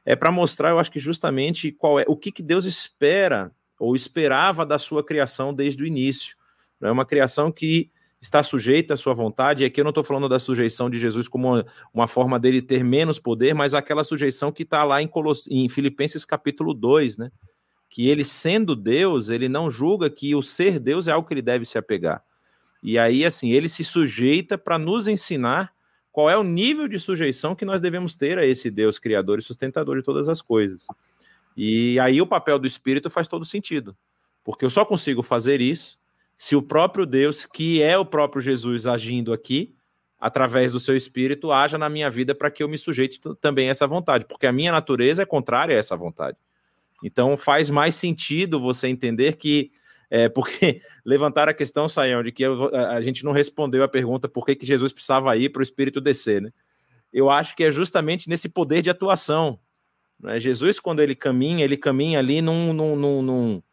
Speaker 4: É para mostrar, eu acho que justamente qual é o que, que Deus espera ou esperava da sua criação desde o início. É uma criação que está sujeita à sua vontade. E aqui eu não estou falando da sujeição de Jesus como uma, uma, forma dele ter menos poder, mas aquela sujeição que está lá em, Coloss... em Filipenses capítulo 2, né? Que ele, sendo Deus, ele não julga que o ser Deus é algo que ele deve se apegar. E aí, assim, ele se sujeita para nos ensinar qual é o nível de sujeição que nós devemos ter a esse Deus criador e sustentador de todas as coisas. E aí o papel do Espírito faz todo sentido, porque eu só consigo fazer isso se o próprio Deus, que é o próprio Jesus agindo aqui, através do seu espírito, haja na minha vida para que eu me sujeite também a essa vontade, porque a minha natureza é contrária a essa vontade. Então faz mais sentido você entender que é, porque [LAUGHS] levantar a questão, Saião, de que eu, a gente não respondeu a pergunta por que, que Jesus precisava ir para o Espírito descer, né? Eu acho que é justamente nesse poder de atuação. Né? Jesus, quando ele caminha, ele caminha ali num, num, num, num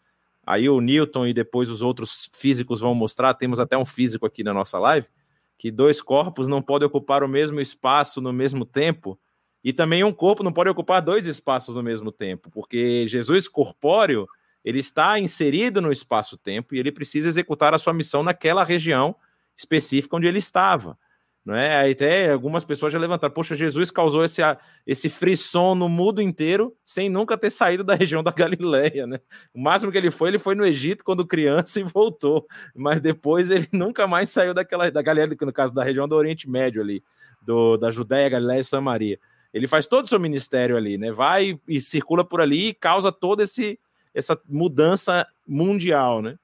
Speaker 4: Aí o Newton e depois os outros físicos vão mostrar, temos até um físico aqui na nossa live, que dois corpos não podem ocupar o mesmo espaço no mesmo tempo, e também um corpo não pode ocupar dois espaços no mesmo tempo, porque Jesus corpóreo, ele está inserido no espaço-tempo e ele precisa executar a sua missão naquela região específica onde ele estava. Não é? Aí até algumas pessoas já levantaram, poxa, Jesus causou esse, esse frisson no mundo inteiro sem nunca ter saído da [LAUGHS] região da Galileia, né? O máximo que ele foi, ele foi no Egito quando criança [LAUGHS] e voltou, mas depois ele nunca mais saiu daquela da Galileia, no caso da região do Oriente Médio ali, do, da Judéia, Galileia e Samaria. Ele faz todo o seu ministério ali, né? Vai e circula por ali e causa toda esse, essa mudança mundial, né?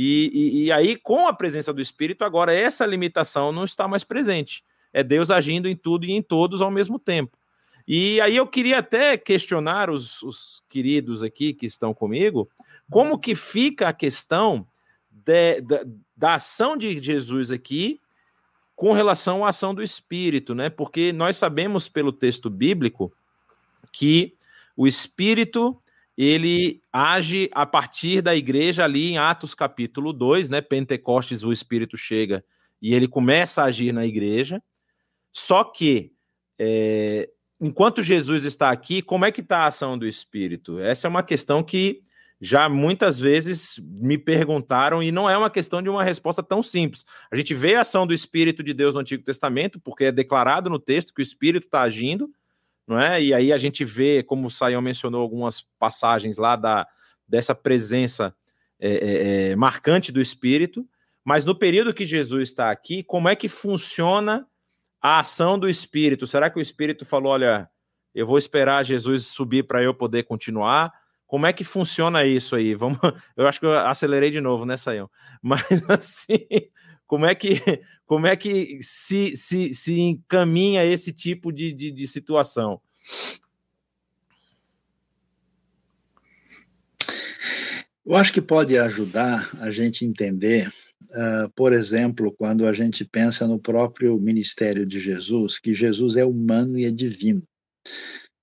Speaker 4: E, e, e, aí, com a presença do Espírito, agora essa limitação não está mais presente. É Deus agindo em tudo e em todos ao mesmo tempo. E aí eu queria até questionar os, os queridos aqui que estão comigo, como que fica a questão de, de, da ação de Jesus aqui com relação à ação do Espírito, né? Porque nós sabemos pelo texto bíblico que o Espírito ele age a partir da igreja ali em Atos capítulo 2, né? Pentecostes, o Espírito chega e ele começa a agir na igreja. Só que, é, enquanto Jesus está aqui, como é que está a ação do Espírito? Essa é uma questão que já muitas vezes me perguntaram e não é uma questão de uma resposta tão simples. A gente vê a ação do Espírito de Deus no Antigo Testamento, porque é declarado no texto que o Espírito está agindo, não é? E aí a gente vê, como o Saião mencionou algumas passagens lá da, dessa presença é, é, é, marcante do Espírito, mas no período que Jesus está aqui, como é que funciona a ação do Espírito? Será que o Espírito falou, olha, eu vou esperar Jesus subir para eu poder continuar? Como é que funciona isso aí? Vamos, [LAUGHS] eu acho que eu acelerei de novo, né, Saião? Mas [LAUGHS] assim, como é que [LAUGHS] como é que se, se, se encaminha esse tipo de, de, de situação?
Speaker 1: Eu acho que pode ajudar a gente entender, uh, por exemplo, quando a gente pensa no próprio ministério de Jesus, que Jesus é humano e é divino.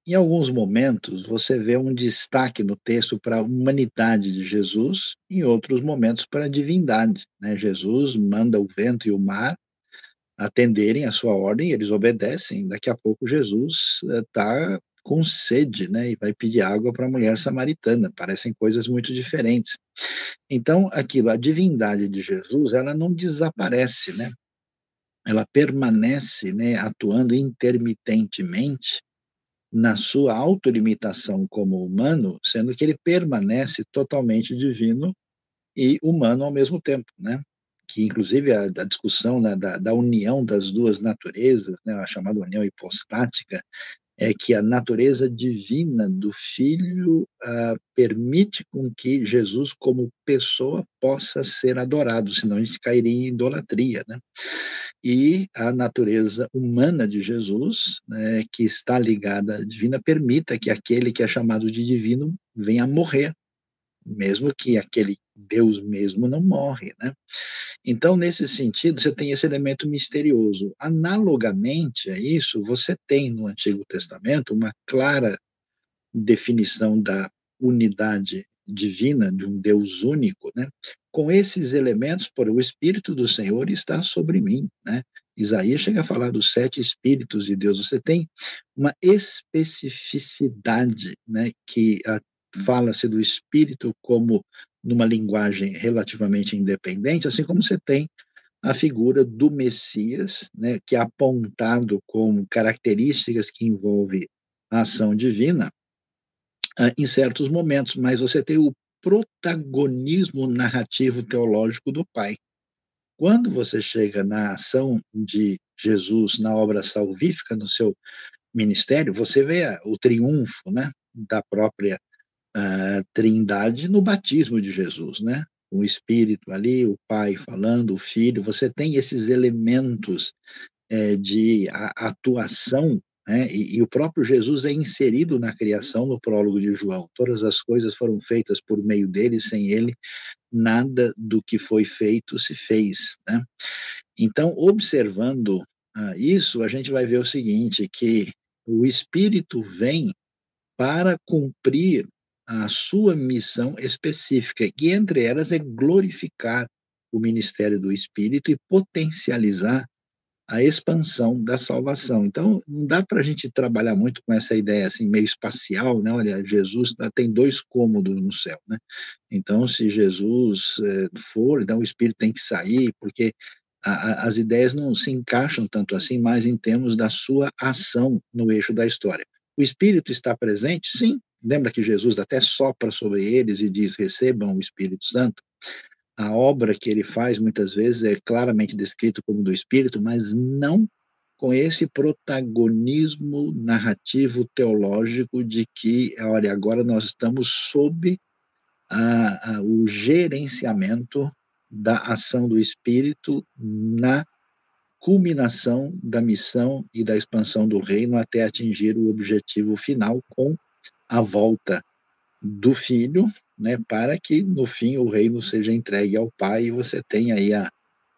Speaker 1: Em alguns momentos, você vê um destaque no texto para a humanidade de Jesus, em outros momentos para a divindade. Né? Jesus manda o vento e o mar, atenderem a sua ordem, eles obedecem. Daqui a pouco Jesus está com sede, né, e vai pedir água para a mulher samaritana. Parecem coisas muito diferentes. Então, aquilo, a divindade de Jesus, ela não desaparece, né? Ela permanece, né, atuando intermitentemente na sua autolimitação como humano, sendo que ele permanece totalmente divino e humano ao mesmo tempo, né? Que inclusive a, a discussão né, da, da, união das duas naturezas, né, a chamada união hipostática, é que a natureza divina do Filho uh, permite com que Jesus, como pessoa, possa ser adorado, senão a gente cairia em idolatria, né? E a natureza humana de Jesus, né, que está ligada à divina, permita que aquele que é chamado de divino venha a morrer, mesmo que aquele Deus mesmo não morre, né? Então, nesse sentido, você tem esse elemento misterioso. Analogamente a isso, você tem no Antigo Testamento uma clara definição da unidade divina, de um Deus único, né? Com esses elementos, por o Espírito do Senhor está sobre mim, né? Isaías chega a falar dos sete Espíritos de Deus. Você tem uma especificidade, né? Que fala-se do Espírito como numa linguagem relativamente independente, assim como você tem a figura do Messias, né, que é apontado como características que envolve a ação divina uh, em certos momentos, mas você tem o protagonismo narrativo teológico do Pai. Quando você chega na ação de Jesus na obra salvífica, no seu ministério, você vê o triunfo né, da própria a trindade no batismo de Jesus, né? O Espírito ali, o Pai falando, o Filho, você tem esses elementos é, de atuação, né? E, e, o próprio Jesus é inserido na criação no prólogo de João. Todas as coisas foram feitas por meio dele, sem ele, nada do que foi feito se fez, né? Então, observando ah, isso, a gente vai ver o seguinte, que o Espírito vem para cumprir a sua missão específica, e entre elas é glorificar o ministério do Espírito e potencializar a expansão da salvação. Então, não dá para a gente trabalhar muito com essa ideia assim meio espacial, né? Olha, Jesus tem dois cômodos no céu, né? Então, se Jesus é, for, então o Espírito tem que sair, porque a, a, as ideias não se encaixam tanto assim, mas em termos da sua ação no eixo da história. O Espírito está presente? Sim, Lembra que Jesus até sopra sobre eles e diz: recebam o Espírito Santo? A obra que ele faz muitas vezes é claramente descrita como do Espírito, mas não com esse protagonismo narrativo teológico de que, olha, agora nós estamos sob a, a, o gerenciamento da ação do Espírito na culminação da missão e da expansão do reino até atingir o objetivo final com a volta do filho, né, para que no fim o reino seja entregue ao pai e você tenha aí a,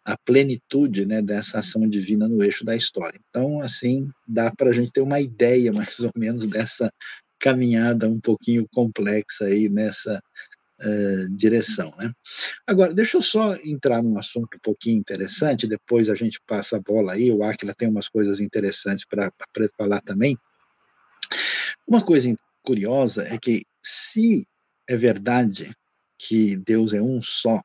Speaker 1: a plenitude, né, dessa ação divina no eixo da história. Então, assim, dá para a gente ter uma ideia [LAUGHS] mais ou menos dessa caminhada um pouquinho complexa aí nessa uh, direção, né? Agora, deixa eu só entrar num assunto um pouquinho interessante, depois a gente passa a bola aí, o Aquila tem umas coisas interessantes para falar também. Uma coisa curiosa é que, se é verdade que Deus é um só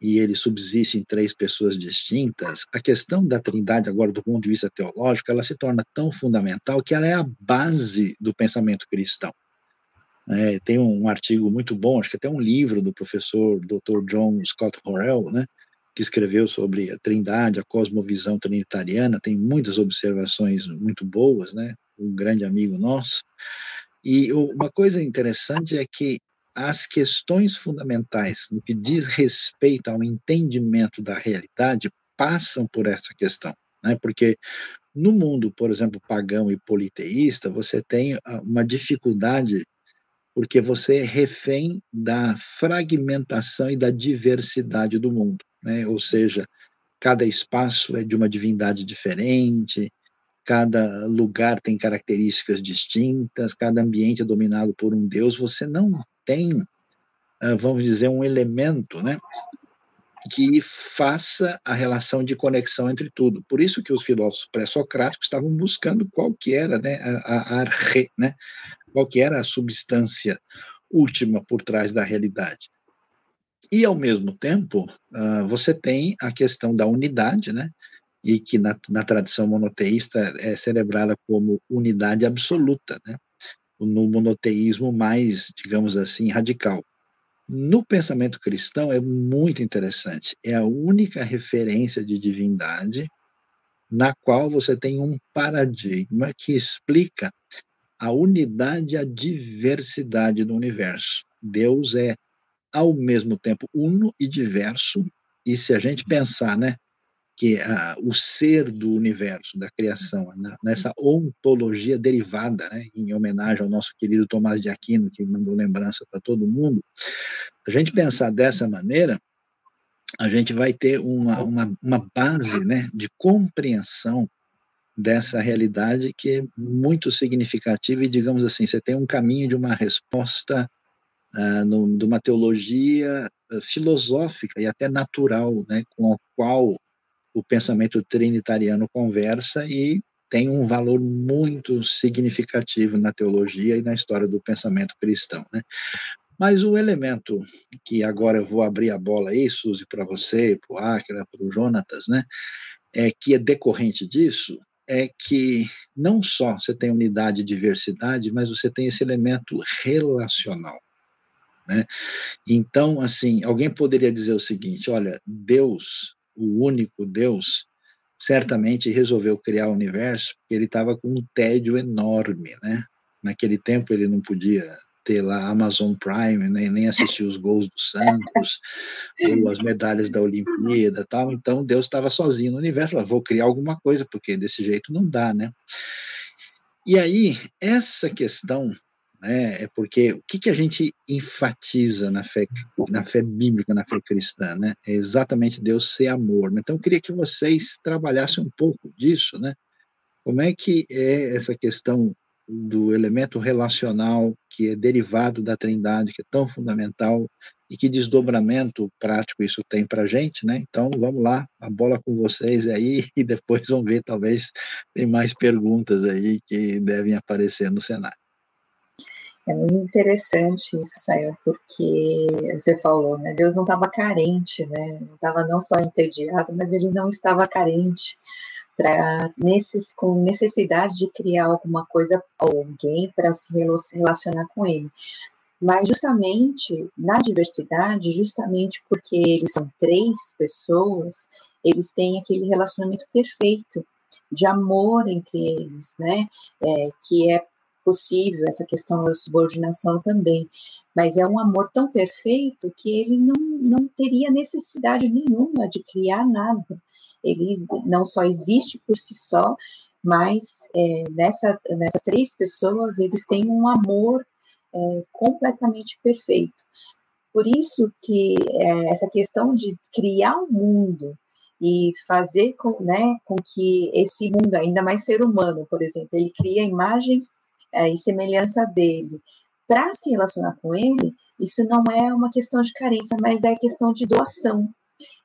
Speaker 1: e ele subsiste em três pessoas distintas, a questão da Trindade, agora do ponto de vista teológico, ela se torna tão fundamental que ela é a base do pensamento cristão. É, tem um, artigo muito bom, acho que até um livro do professor Dr. John Scott Horrell, né, que escreveu sobre a Trindade, a cosmovisão trinitariana, tem muitas observações muito boas, né, um grande amigo nosso. E uma coisa interessante é que as questões fundamentais no que diz respeito ao entendimento da realidade passam por essa questão, né? Porque no mundo, por exemplo, pagão e politeísta, você tem ah, uma dificuldade porque você é refém da fragmentação e da diversidade do mundo, né? Ou seja, cada espaço é de uma divindade diferente, cada lugar tem características distintas, cada ambiente é dominado por um Deus, você não tem, ah, vamos dizer, um elemento, né, que faça a relação de conexão entre tudo. Por isso que os filósofos pré-socráticos estavam buscando qual que era né, a, a arre, né, qual que era a substância última por trás da realidade. E, ao mesmo tempo, uh, você tem a questão da unidade, né, e que na, na tradição monoteísta é celebrada como unidade absoluta, né, no monoteísmo mais, digamos assim, radical. No pensamento cristão é muito interessante. É a única referência de divindade na qual você tem um paradigma que explica a unidade e a diversidade do universo. Deus é ao mesmo tempo uno e diverso, e se a gente pensar, né, que ah, o ser do universo, da criação, né, nessa ontologia derivada, né, em homenagem ao nosso querido Tomás de Aquino, que mandou lembrança para todo mundo, a gente pensar dessa maneira, a gente vai ter uma, uma, uma base né, de compreensão dessa realidade que é muito significativa e, digamos assim, você tem um caminho de uma resposta uh, no, de uma teologia uh, filosófica e até natural, né, com a qual o pensamento trinitariano conversa e tem um valor muito significativo na teologia e na história do pensamento cristão. Né? Mas o elemento que agora eu vou abrir a bola aí, Suzy, para você, para o Áquila, para o Jonatas, né? É, que é decorrente disso, é que não só você tem unidade e diversidade, mas você tem esse elemento relacional. Né? Então, assim, alguém poderia dizer o seguinte: olha, Deus o único Deus, certamente resolveu criar o universo porque ele estava com um tédio enorme, né? Naquele tempo ele não podia ter lá Amazon Prime, nem, nem assistir os gols do Santos, [LAUGHS] ou as medalhas da Olimpíada tal, então Deus estava sozinho no universo, falou, vou criar alguma coisa, porque desse jeito não dá, né? E aí, essa questão né? É porque o que, que a gente enfatiza na fé, na fé bíblica, na fé cristã, né? É exatamente Deus ser amor. Né? Então, eu queria que vocês trabalhassem um pouco disso, né? Como é que é essa questão do elemento relacional que é derivado da Trindade, que é tão fundamental e que desdobramento prático isso tem para gente, né? Então, vamos lá, a bola com vocês aí [LAUGHS] e depois vamos ver, talvez tem mais perguntas aí que devem aparecer no cenário.
Speaker 2: É muito interessante isso, Sayo, porque você falou, né? Deus não estava carente, né? Não estava não só entediado, mas ele não estava carente para nesses com necessidade de criar alguma coisa alguém para se relacionar com ele. Mas justamente na diversidade, justamente porque eles são três pessoas, eles têm aquele relacionamento perfeito de amor entre eles, né? É, que é possível, essa questão da subordinação também, mas é um amor tão perfeito que ele não, não teria necessidade nenhuma de criar nada. Ele não só existe por si só, mas é, nessa, nessas três pessoas eles têm um amor é, completamente perfeito. Por isso que é, essa questão de criar um mundo e fazer com, né, com que esse mundo, ainda mais ser humano, por exemplo, ele cria a imagem é, e semelhança dele, para se relacionar com ele, isso não é uma questão de carência, mas é questão de doação.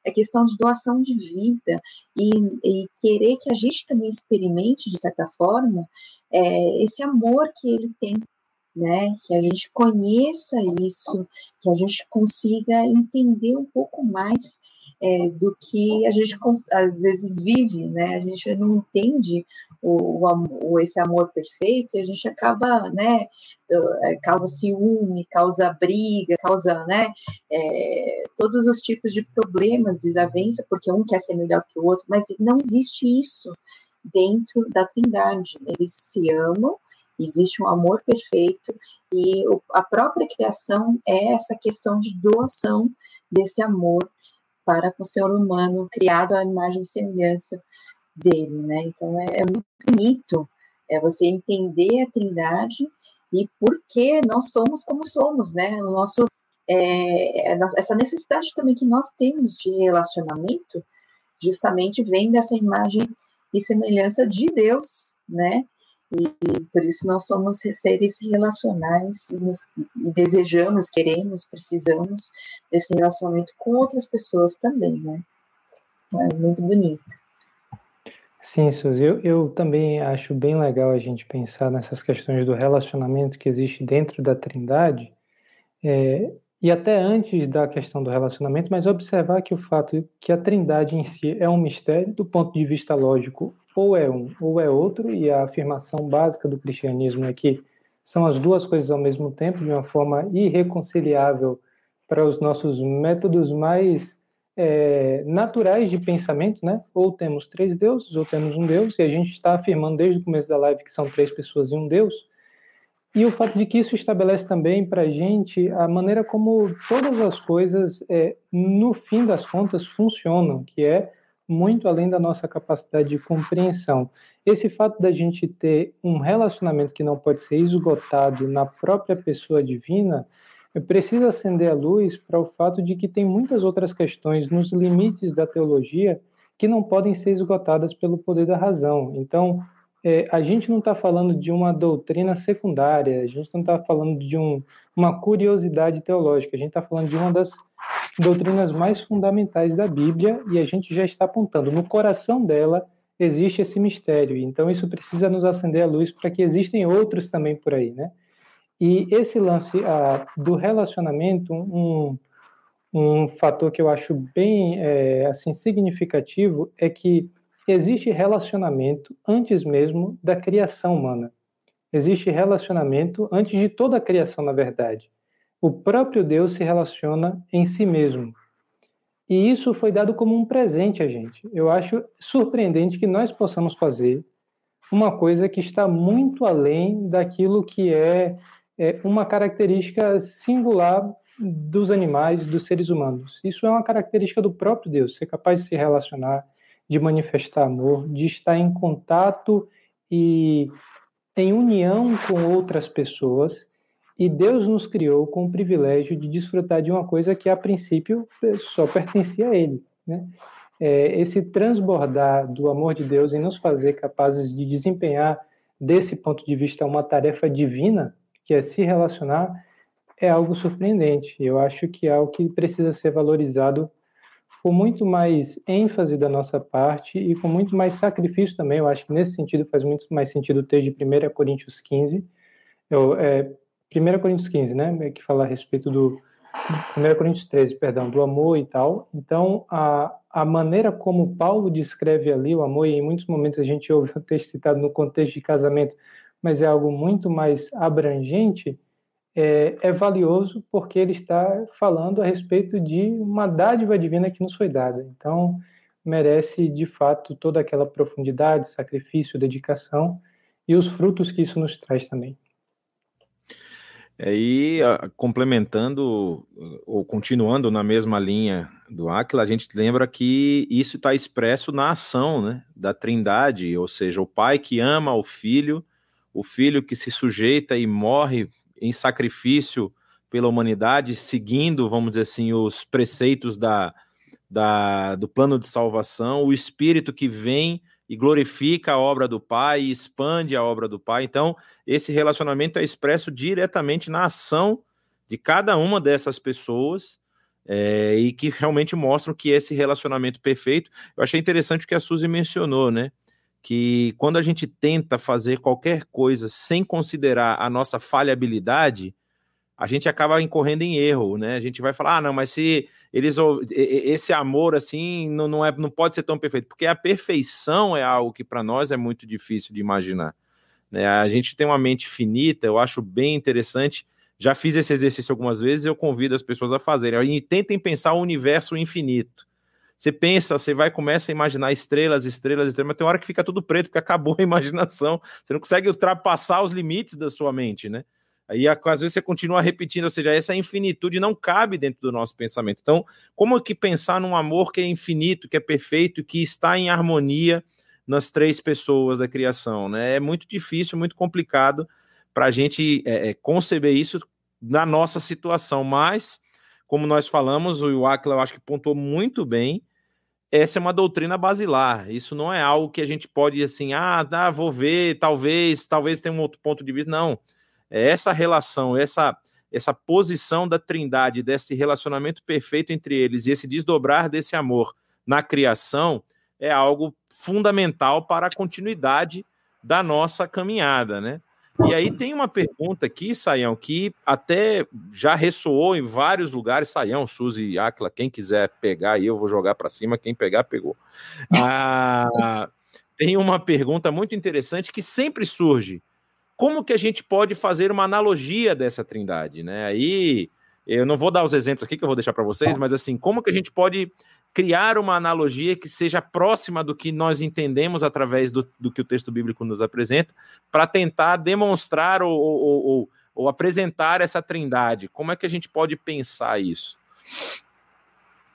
Speaker 2: É questão de doação de vida e, e querer que a gente também experimente, de certa forma, é, esse amor que ele tem né? Que a gente conheça isso, que a gente consiga entender um pouco mais é, do que a gente às vezes vive, né? A gente não entende o, o, esse amor perfeito e a gente acaba, né? É, causa ciúme, causa briga, causa, né? É, todos os tipos de problemas, desavença, porque um quer ser melhor que o outro, mas não existe isso dentro da Trindade. Eles se amam existe um amor perfeito e a própria criação é essa questão de doação desse amor para com o ser humano criado à imagem e semelhança dele, né? Então é, é muito bonito é você entender a Trindade e por que nós somos como somos, né? O nosso é, é essa necessidade também que nós temos de relacionamento, justamente vem dessa imagem e semelhança de Deus, né? E por isso nós somos seres relacionais e, nos, e desejamos, queremos, precisamos desse relacionamento com outras pessoas também, né? É muito bonito.
Speaker 3: Sim, Suzy, eu, eu também acho bem legal a gente pensar nessas questões do relacionamento que existe dentro da Trindade, é, e até antes da questão do relacionamento, mas observar que o fato que a Trindade em si é um mistério do ponto de vista lógico, ou é um ou é outro, e a afirmação básica do cristianismo é que são as duas coisas ao mesmo tempo, de uma forma irreconciliável para os nossos métodos mais é, naturais de pensamento, né? Ou temos três deuses, ou temos um Deus, e a gente está afirmando desde o começo da live que são três pessoas e um Deus. E o fato de que isso estabelece também para a gente a maneira como todas as coisas, é, no fim das contas, funcionam, que é muito além da nossa capacidade de compreensão. Esse fato da gente ter um relacionamento que não pode ser esgotado na própria pessoa divina precisa acender a luz para o fato de que tem muitas outras questões nos limites da teologia que não podem ser esgotadas pelo poder da razão. Então, é, a gente não está falando de uma doutrina secundária, a gente não está falando de um, uma curiosidade teológica, a gente está falando de uma das doutrinas mais fundamentais da Bíblia e a gente já está apontando no coração dela existe esse mistério. Então, isso precisa nos acender a luz para que existem outros também por aí, né? E esse lance do relacionamento, um, um fator que eu acho bem é, assim significativo é que existe relacionamento antes mesmo da criação humana. Existe relacionamento antes de toda a criação, na verdade. O próprio Deus se relaciona em si mesmo. E isso foi dado como um presente a gente. Eu acho surpreendente que nós possamos fazer uma coisa que está muito além daquilo que é é uma característica singular dos animais, dos seres humanos. Isso é uma característica do próprio Deus, ser capaz de se relacionar, de manifestar amor, de estar em contato e em união com outras pessoas. E Deus nos criou com o privilégio de desfrutar de uma coisa que, a princípio, só pertencia a Ele. Né? É, esse transbordar do amor de Deus em nos fazer capazes de desempenhar, desse ponto de vista, uma tarefa divina, que é se relacionar, é algo surpreendente. Eu acho que é algo que precisa ser valorizado com muito mais ênfase da nossa parte e com muito mais sacrifício também. Eu acho que nesse sentido faz muito mais sentido ter de 1 Coríntios 15, eu, é, 1 Coríntios 15, né, que fala a respeito do 1 Coríntios 13, perdão, do amor e tal. Então, a, a maneira como Paulo descreve ali o amor, e em muitos momentos a gente ouve o texto citado no contexto de casamento, mas é algo muito mais abrangente, é, é, valioso porque ele está falando a respeito de uma dádiva divina que nos foi dada. Então, merece de fato toda aquela profundidade, sacrifício, dedicação e os frutos que isso nos traz também.
Speaker 4: E complementando ou continuando na mesma linha do Aquila, a gente lembra que isso está expresso na ação né, da Trindade, ou seja, o Pai que ama o Filho o filho que se sujeita e morre em sacrifício pela humanidade, seguindo, vamos dizer assim, os preceitos da, da, do plano de salvação, o Espírito que vem e glorifica a obra do Pai e expande a obra do Pai. Então, esse relacionamento é expresso diretamente na ação de cada uma dessas pessoas é, e que realmente mostram que esse relacionamento perfeito. Eu achei interessante o que a Suzy mencionou, né? que quando a gente tenta fazer qualquer coisa sem considerar a nossa falhabilidade, a gente acaba incorrendo em erro, né? A gente vai falar, ah, não, mas se eles esse amor assim não, não é não pode ser tão perfeito, porque a perfeição é algo que para nós é muito difícil de imaginar. Né? A gente tem uma mente finita, eu acho bem interessante. Já fiz esse exercício algumas vezes, eu convido as pessoas a fazerem. E tentem pensar o universo infinito. Você pensa, você vai começa a imaginar estrelas, estrelas, estrelas, mas tem hora que fica tudo preto, porque acabou a [LAUGHS] imaginação. Você não consegue ultrapassar os limites da sua mente, né? Aí às vezes você continua repetindo, ou seja, essa infinitude não cabe dentro do nosso pensamento. Então, como que pensar num amor que é infinito, que é perfeito, que está em harmonia nas três pessoas da criação, né? É muito difícil, muito complicado para a gente é, é, conceber isso na nossa situação, mas como nós falamos, o Aquila eu acho que pontuou muito bem essa é uma doutrina basilar. Isso não é algo que a gente pode assim, ah, tá, vou ver, talvez, talvez tenha um outro ponto de vista. Não. É essa relação, essa essa posição da Trindade, desse relacionamento perfeito entre eles e esse desdobrar desse amor na criação é algo fundamental para a continuidade da nossa caminhada, né? E aí tem uma pergunta aqui, Saião, que até já ressoou em vários lugares. Saião, Suzy Aquila, quem quiser pegar aí, eu vou jogar para cima. Quem pegar, pegou. Ah, tem uma pergunta muito interessante que sempre surge. Como que a gente pode fazer uma analogia dessa trindade, né? Aí eu não vou dar os exemplos aqui que eu vou deixar para vocês, mas assim, como que a gente pode criar uma analogia que seja próxima do que nós entendemos através do, do que o texto bíblico nos apresenta, para tentar demonstrar ou, ou, ou, ou, apresentar essa trindade. Como é que a gente pode pensar isso?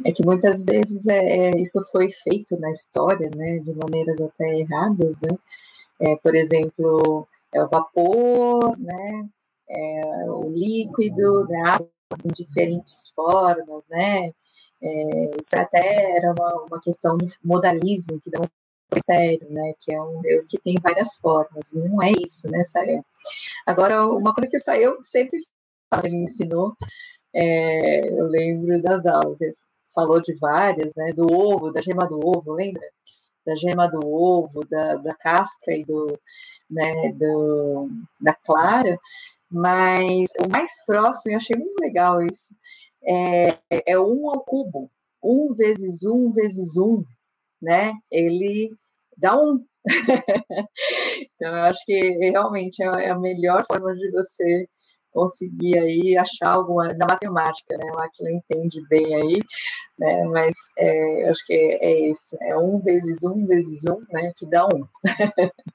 Speaker 2: É que muitas vezes é, é isso foi feito na história, né, de maneiras até erradas, né? É, por exemplo, é o vapor, né? É o líquido, né? água em diferentes formas, né? É, isso até era uma, uma questão de modalismo, que não é sério, né? Que é um Deus que tem várias formas. Não é isso, né, Sael? Agora, uma coisa que o Sael sempre fala, ele ensinou, é, eu lembro das aulas, ele falou de várias, né? Do ovo, da gema do ovo, lembra? Da gema do ovo, da, da casca e do, né, do, da clara, mas o mais próximo, eu achei muito legal isso, é, é um ao cubo. Um vezes um vezes um, né? Ele dá um. [LAUGHS] então, eu acho que realmente é a melhor forma de você conseguir aí achar alguma da matemática, né? O Aquila entende bem aí, né? Mas é, eu acho que é, é isso, é um vezes um vezes um, né? Que dá um. [LAUGHS]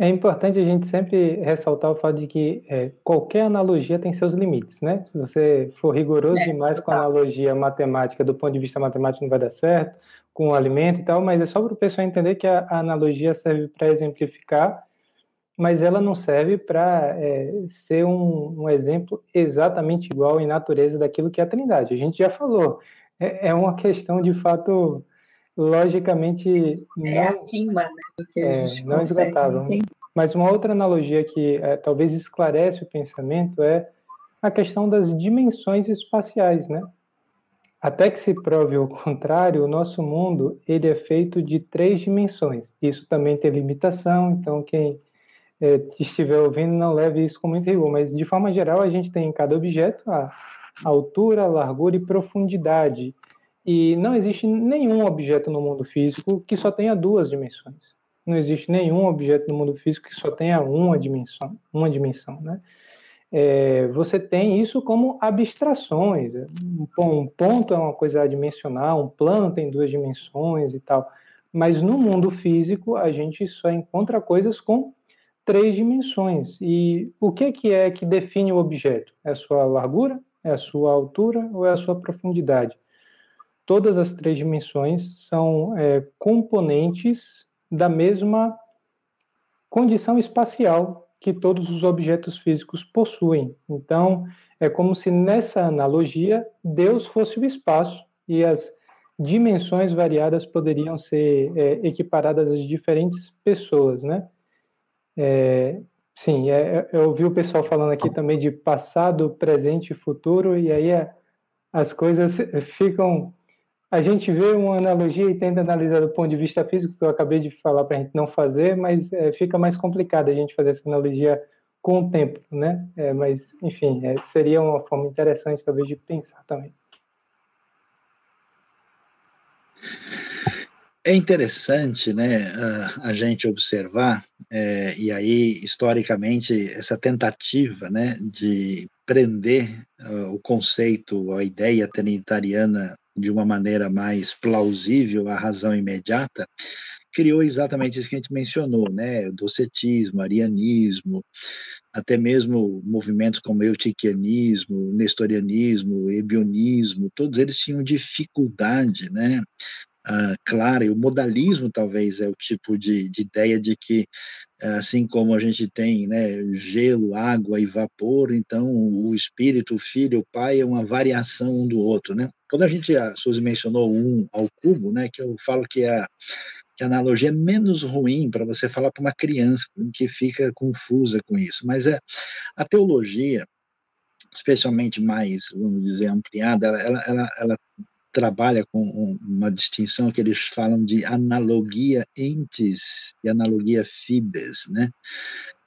Speaker 3: É importante a gente sempre ressaltar o fato de que é, qualquer analogia tem seus limites, né? Se você for rigoroso é, demais com a analogia matemática, do ponto de vista matemático não vai dar certo, com o alimento e tal, mas é só para o pessoal entender que a, a analogia serve para exemplificar, mas ela não serve para é, ser um, um, exemplo exatamente igual em natureza daquilo que é a Trindade. A gente já falou, é, é uma questão de fato logicamente
Speaker 2: é não, acima né, do que a é, gente
Speaker 3: não esgotável. Mas uma outra analogia que é, talvez esclarece o pensamento é a questão das dimensões espaciais, né? Até que se prove o contrário, o nosso mundo ele é feito de três dimensões. Isso também tem limitação, então quem é, estiver ouvindo não leve isso com muito rigor, mas de forma geral a gente tem em cada objeto a altura, largura e profundidade. E não existe nenhum objeto no mundo físico que só tenha duas dimensões. Não existe nenhum objeto no mundo físico que só tenha uma dimensão, uma dimensão, né? É, você tem isso como abstrações. Um ponto é uma coisa adimensional, um plano tem duas dimensões e tal. Mas no mundo físico a gente só encontra coisas com três dimensões. E o que, que é que define o objeto? É a sua largura? É a sua altura ou é a sua profundidade? Todas as três dimensões são é, componentes da mesma condição espacial que todos os objetos físicos possuem. Então, é como se nessa analogia Deus fosse o espaço e as dimensões variadas poderiam ser é, equiparadas às diferentes pessoas, né? É, sim, é, eu ouvi o pessoal falando aqui também de passado, presente e futuro, e aí é, as coisas [LAUGHS] ficam a gente vê uma analogia e tenta analisar do ponto de vista físico, que eu acabei de falar para a gente não fazer, mas é, fica mais complicado a gente fazer essa analogia com o tempo, né? É, mas, enfim, é, seria uma forma interessante, talvez, de pensar também.
Speaker 1: É interessante, né, a, gente observar, é, e aí, historicamente, essa tentativa, né, de prender uh, o conceito, a ideia trinitariana de uma maneira mais plausível à razão imediata, criou exatamente isso que a gente mencionou, né? Docetismo, arianismo, até mesmo movimentos como eutiquianismo, nestorianismo, ebionismo, todos eles tinham dificuldade, né? Ah, clara, e o modalismo talvez é o tipo de, de ideia de que assim como a gente tem né, gelo, água e vapor, então o Espírito, o Filho, o Pai é uma variação um do outro, né? Quando a gente, a Suzy mencionou um ao cubo, né, que eu falo que a, que a analogia é menos ruim para você falar para uma criança que fica confusa com isso, mas é a teologia, especialmente mais, vamos dizer, ampliada, ela, ela, ela trabalha com uma distinção que eles falam de analogia entes e analogia fibes, né?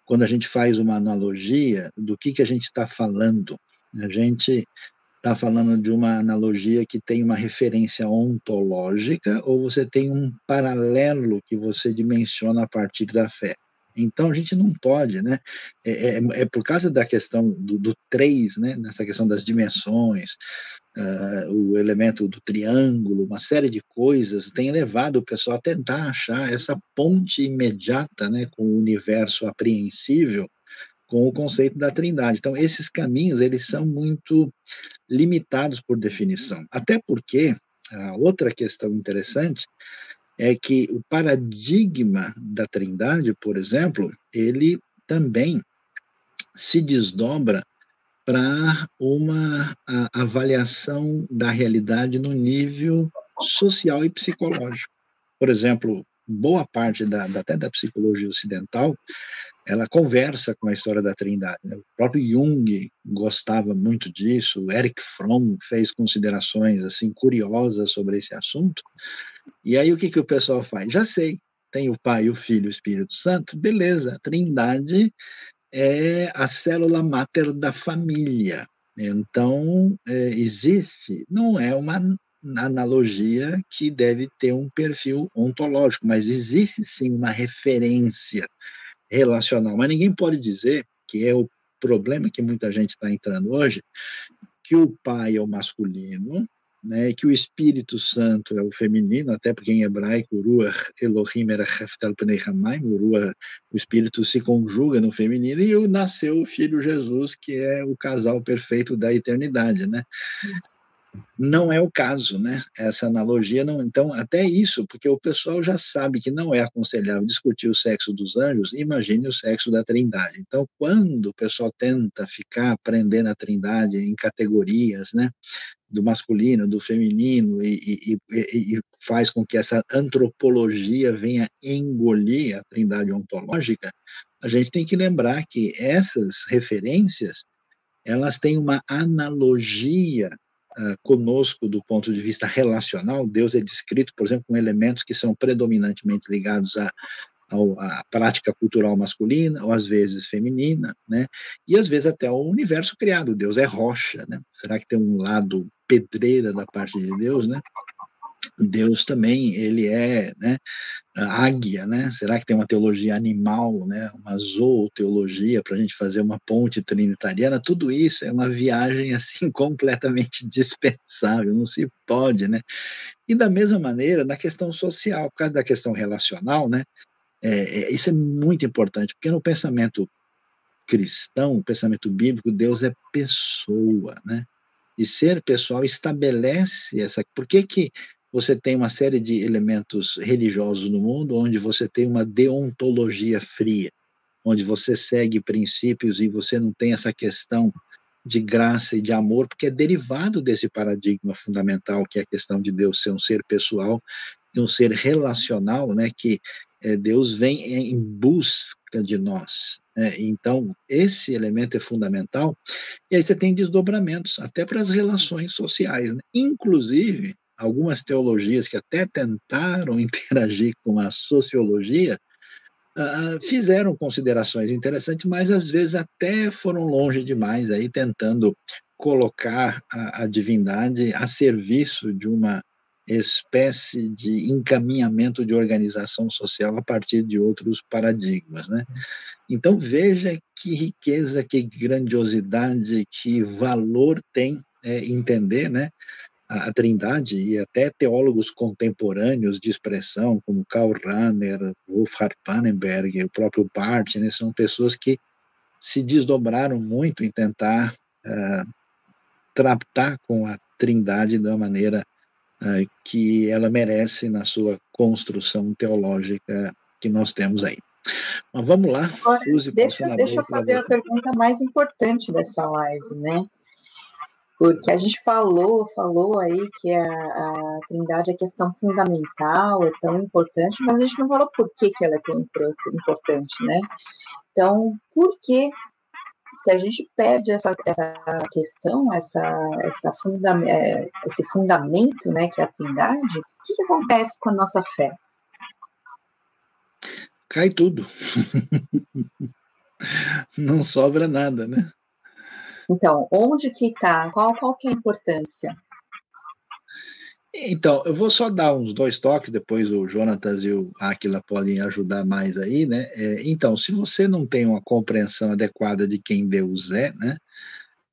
Speaker 1: Quando a gente faz uma analogia, do que, que a gente está falando? A gente está falando de uma analogia que tem uma referência ontológica ou você tem um paralelo que você dimensiona a partir da fé? Então a gente não pode, né? É, é, é por causa da questão do, do três, né? Nessa questão das dimensões, uh, o elemento do triângulo, uma série de coisas tem levado o pessoal a tentar achar essa ponte imediata, né? Com o universo apreensível, com o conceito da Trindade. Então esses caminhos eles são muito limitados por definição, até porque a outra questão interessante é que o paradigma da Trindade, por exemplo, ele também se desdobra para uma avaliação da realidade no nível social e psicológico. Por exemplo, boa parte da, até da psicologia ocidental ela conversa com a história da Trindade. Né? O próprio Jung gostava muito disso, o Eric Fromm fez considerações assim curiosas sobre esse assunto. E aí o que, que o pessoal faz? Já sei, tem o Pai, o Filho e o Espírito Santo, beleza, a Trindade é a célula máter da família. Então, é, existe, não é uma analogia que deve ter um perfil ontológico, mas existe sim uma referência relacional. Mas ninguém pode dizer que é o problema que muita gente está entrando hoje, que o pai é o masculino, né, que o Espírito Santo é o feminino, até porque em hebraico, Ruach Elohim era Heftal Pnei Hamayim, o Espírito se conjuga no feminino, e nasceu o Filho Jesus, que é o casal perfeito da eternidade, né? Isso não é o caso, né? Essa analogia não. Então, até isso, porque o pessoal já sabe que não é aconselhável discutir o sexo dos anjos, imagine o sexo da Trindade. Então, quando o pessoal tenta ficar aprendendo a Trindade em categorias, né? Do masculino, do feminino, e, e, e, faz com que essa antropologia venha engolir a Trindade ontológica, a gente tem que lembrar que essas referências elas têm uma analogia uh, conosco do ponto de vista relacional, Deus é descrito, por exemplo, com elementos que são predominantemente ligados a à prática cultural masculina, ou às vezes feminina, né? E às vezes até o universo criado. Deus é rocha, né? Será que tem um lado pedreira da parte de Deus, né? Deus também ele é né, águia, né? Será que tem uma teologia animal, né? Uma zooteologia para a gente fazer uma ponte trinitariana? Tudo isso é uma viagem assim [LAUGHS] completamente dispensável, não se pode, né? E da mesma maneira na questão social, por causa da questão relacional, né? É, é, isso é muito importante, porque no pensamento cristão, pensamento bíblico, Deus é pessoa, né? E ser pessoal estabelece essa. Por que, que você tem uma série de elementos religiosos no mundo onde você tem uma deontologia fria, onde você segue princípios e você não tem essa questão de graça e de amor, porque é derivado desse paradigma fundamental que é a questão de Deus ser um ser pessoal, um ser relacional, né, que é, Deus vem em busca de nós. Né? Então, esse elemento é fundamental, e aí você tem desdobramentos, até para as relações sociais. Né? Inclusive, algumas teologias que até tentaram [LAUGHS] interagir com a sociologia, uh, fizeram considerações interessantes, mas às vezes até foram longe demais, aí tentando colocar a, a divindade a serviço de uma espécie de encaminhamento de organização social a partir de outros paradigmas, né? Então veja que riqueza, que grandiosidade, que valor tem é, entender, né, a, Trindade e até teólogos contemporâneos de expressão, como Karl Rahner, Wolfhard Pannenberg, o próprio Barth, né, são pessoas que se desdobraram muito em tentar uh, tratar com a Trindade da maneira uh, que ela merece na sua construção teológica que nós temos aí. Mas vamos lá.
Speaker 2: Agora, deixa, deixa eu fazer a pergunta mais importante dessa live, né? Porque a gente falou, falou aí que a, a Trindade é questão fundamental, é tão importante, mas a gente não falou por que, que ela é tão importante, né? Então, por que se a gente perde essa, essa questão, essa, essa funda, é, esse fundamento, né, que é a Trindade, o que, que acontece com a nossa fé?
Speaker 1: cai tudo. [LAUGHS] Não sobra nada, né?
Speaker 2: Então, onde que está? Qual, qual que é a importância?
Speaker 1: Então, eu vou só dar uns dois toques, depois o Jonatas e o Aquila podem ajudar mais aí, né? É, então, se você não tem uma compreensão adequada de quem Deus é, né?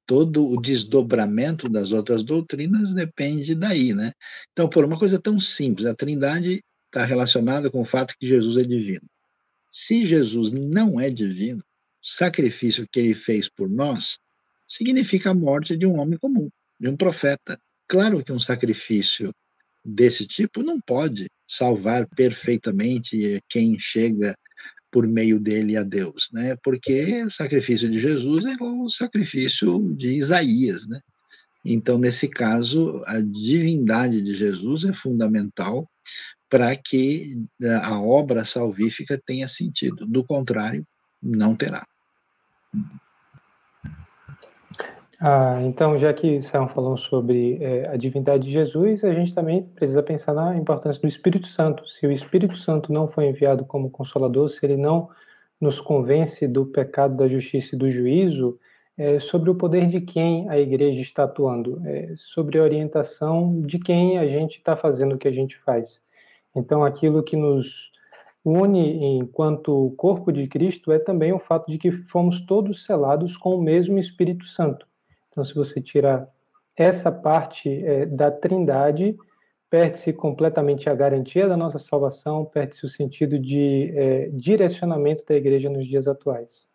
Speaker 1: Todo o desdobramento das outras doutrinas depende daí, né? Então, por uma coisa tão simples, a Trindade está relacionada com o fato que Jesus é divino. Se Jesus não é divino, o sacrifício que ele fez por nós significa a morte de um homem comum, de um profeta. Claro que um sacrifício desse tipo não pode salvar perfeitamente quem chega por meio dele a Deus, né? Porque o sacrifício de Jesus é o sacrifício de Isaías, né? Então, nesse caso, a divindade de Jesus é fundamental para que eh, a obra salvífica tenha sentido. Do contrário, não terá.
Speaker 3: Ah, então, já que São falou sobre é, a divindade de Jesus, a gente também precisa pensar na importância do Espírito Santo. Se o Espírito Santo não foi enviado como consolador, se ele não nos convence do pecado, da justiça e do juízo, é, sobre o poder de quem a igreja está atuando, é, sobre a orientação de quem a gente está fazendo o que a gente faz. Então, aquilo que nos une enquanto corpo de Cristo é também o fato de que fomos todos selados com o mesmo Espírito Santo. Então, se você tirar essa parte é, da Trindade, perde-se completamente a garantia da nossa salvação, perde-se o sentido de é, direcionamento da igreja nos dias atuais.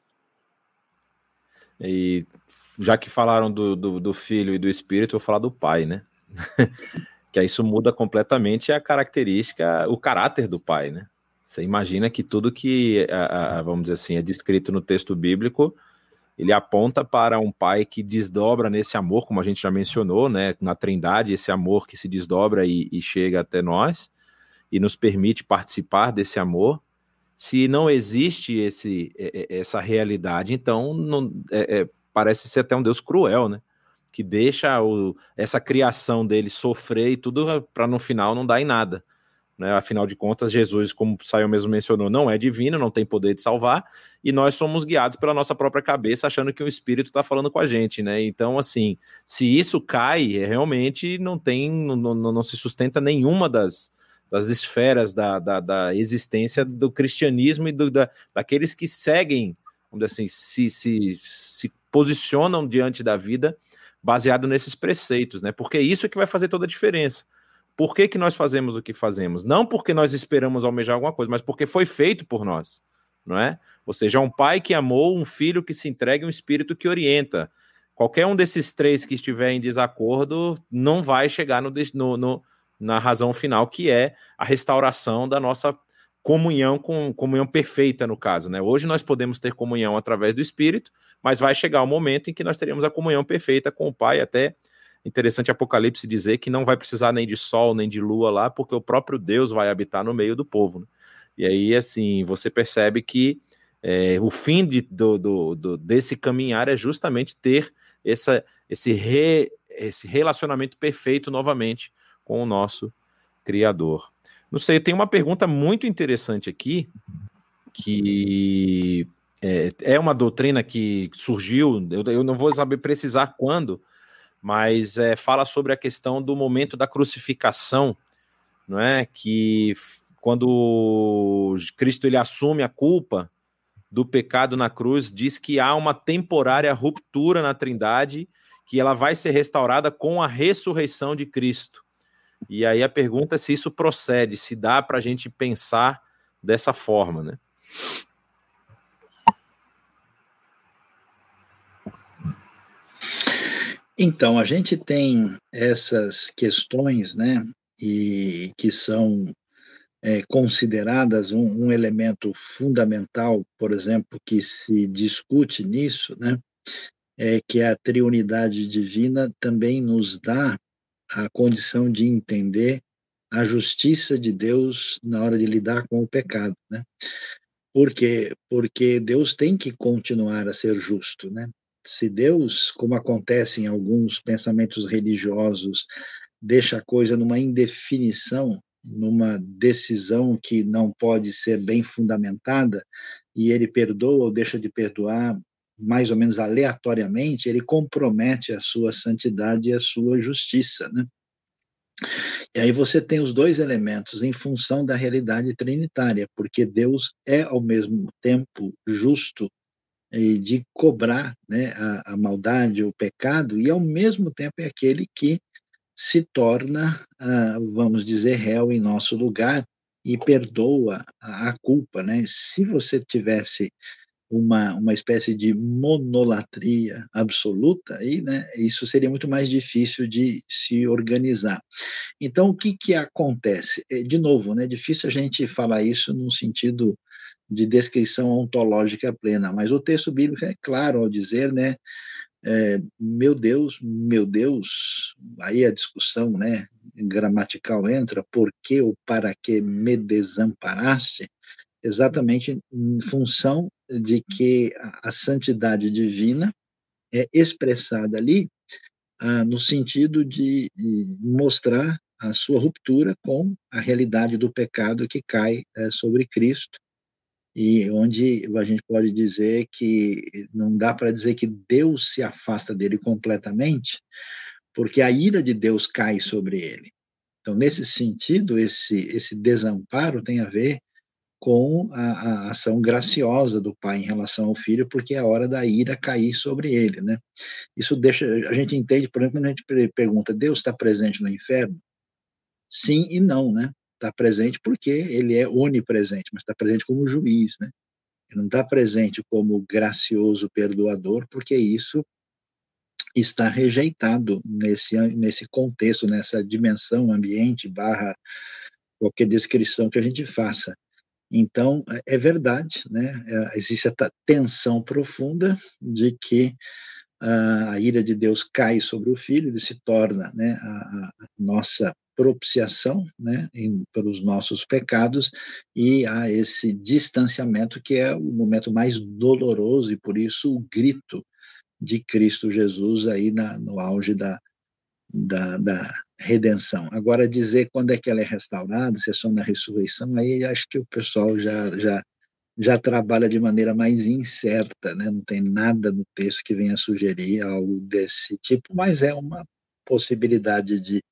Speaker 4: E já que falaram do, do, do Filho e do Espírito, eu vou falar do Pai, né? [LAUGHS] que aí isso muda completamente a característica, o caráter do pai, né? Você imagina que tudo que, a, a, vamos dizer assim, é descrito no texto bíblico, ele aponta para um pai que desdobra nesse amor, como a gente já mencionou, né? Na Trindade, esse amor que se desdobra e, e chega até nós e nos permite participar desse amor. Se não existe esse, essa realidade, então não, é, é, parece ser até um Deus cruel, né? que deixa o, essa criação dele sofrer e tudo para no final não dar em nada. Né? Afinal de contas, Jesus, como o Saio mesmo mencionou, não é divino, não tem poder de salvar, e nós somos guiados pela nossa própria cabeça, achando que o Espírito está falando com a gente, né? Então, assim, se isso cai, é, realmente não tem, não, não, não se sustenta nenhuma das, das esferas da, da, da existência do cristianismo e do, da, daqueles que seguem, vamos dizer assim, se, se, se posicionam diante da vida baseado nesses preceitos, né? Porque é isso que vai fazer toda a diferença. Por que, que nós fazemos o que fazemos? Não porque nós esperamos almejar alguma coisa, mas porque foi feito por nós, não é? Ou seja, um pai que amou, um filho que se entrega, um espírito que orienta. Qualquer um desses três que estiver em desacordo não vai chegar no, no, no na razão final, que é a restauração da nossa comunhão com comunhão perfeita no caso, né? Hoje nós podemos ter comunhão através do Espírito, mas vai chegar o momento em que nós teremos a comunhão perfeita com o Pai, até interessante Apocalipse dizer que não vai precisar nem de sol nem de lua lá, porque o próprio Deus vai habitar no meio do povo. Né? E aí, assim, você percebe que é, o fim de, do, do, do, desse caminhar é justamente ter essa, esse, re, esse relacionamento perfeito novamente com o nosso Criador. Não sei, tem uma pergunta muito interessante aqui, que é, é uma doutrina que surgiu, eu, eu, não vou saber precisar quando, mas é, fala sobre a questão do momento da crucificação, não é? Que quando Cristo ele assume a culpa do pecado na cruz, diz que há uma temporária ruptura na Trindade, que ela vai ser restaurada com a ressurreição de Cristo. E aí a pergunta é se isso procede, se dá para a gente pensar dessa forma, né?
Speaker 1: Então, a gente tem essas questões, né, e que são é, consideradas um, um, elemento fundamental, por exemplo, que se discute nisso, né, é que a triunidade divina também nos dá a condição de entender a justiça de Deus na hora de lidar com o pecado, né? Por quê? Porque Deus tem que continuar a ser justo, né? Se Deus, como acontece em alguns pensamentos religiosos, deixa a coisa numa indefinição, numa decisão que não pode ser bem fundamentada, e ele perdoa ou deixa de perdoar mais ou menos aleatoriamente, ele compromete a sua santidade e a sua justiça, né? E aí você tem os dois elementos em função da realidade trinitária, porque Deus é ao mesmo tempo justo de cobrar né, a, a maldade, o pecado, e ao mesmo tempo é aquele que se torna, ah, vamos dizer, réu em nosso lugar e perdoa a, culpa, né? Se você tivesse uma, uma espécie de monolatria absoluta, aí, né, isso seria muito mais difícil de se organizar. Então, o que, que acontece? É, de novo, né, é difícil a gente falar isso num sentido de descrição ontológica plena, mas o texto bíblico é claro ao dizer, né, é, meu Deus, meu Deus, aí a discussão né, gramatical entra, por que ou para que me desamparaste? Exatamente em função de que a, santidade divina é expressada ali ah, no sentido de, de, mostrar a sua ruptura com a realidade do pecado que cai é, sobre Cristo e onde a gente pode dizer que não dá para dizer que Deus se afasta dele completamente, porque a ira de Deus cai sobre ele. Então, nesse sentido, esse, esse desamparo tem a ver com a, a, ação graciosa do pai em relação ao filho, porque é a hora da ira cair sobre ele, né? Isso deixa, a gente entende, por exemplo, quando a gente pergunta, Deus está presente no inferno? Sim e não, né? Está presente porque ele é onipresente, mas está presente como juiz, né? Ele não está presente como gracioso perdoador, porque isso está rejeitado nesse, nesse contexto, nessa dimensão ambiente barra qualquer descrição que a gente faça. Então, é, é verdade, né? É, existe essa tensão profunda de que a ira de Deus cai sobre o filho, ele se torna né, a, a nossa propiciação né, em, pelos nossos pecados e há esse distanciamento que é o momento mais doloroso e por isso o grito de Cristo Jesus aí na, no auge da, da, da, redenção. Agora dizer quando é que ela é restaurada, se é só na ressurreição, aí acho que o pessoal já já já trabalha de maneira mais incerta, né? Não tem nada no texto que venha sugerir algo desse tipo, mas é uma possibilidade de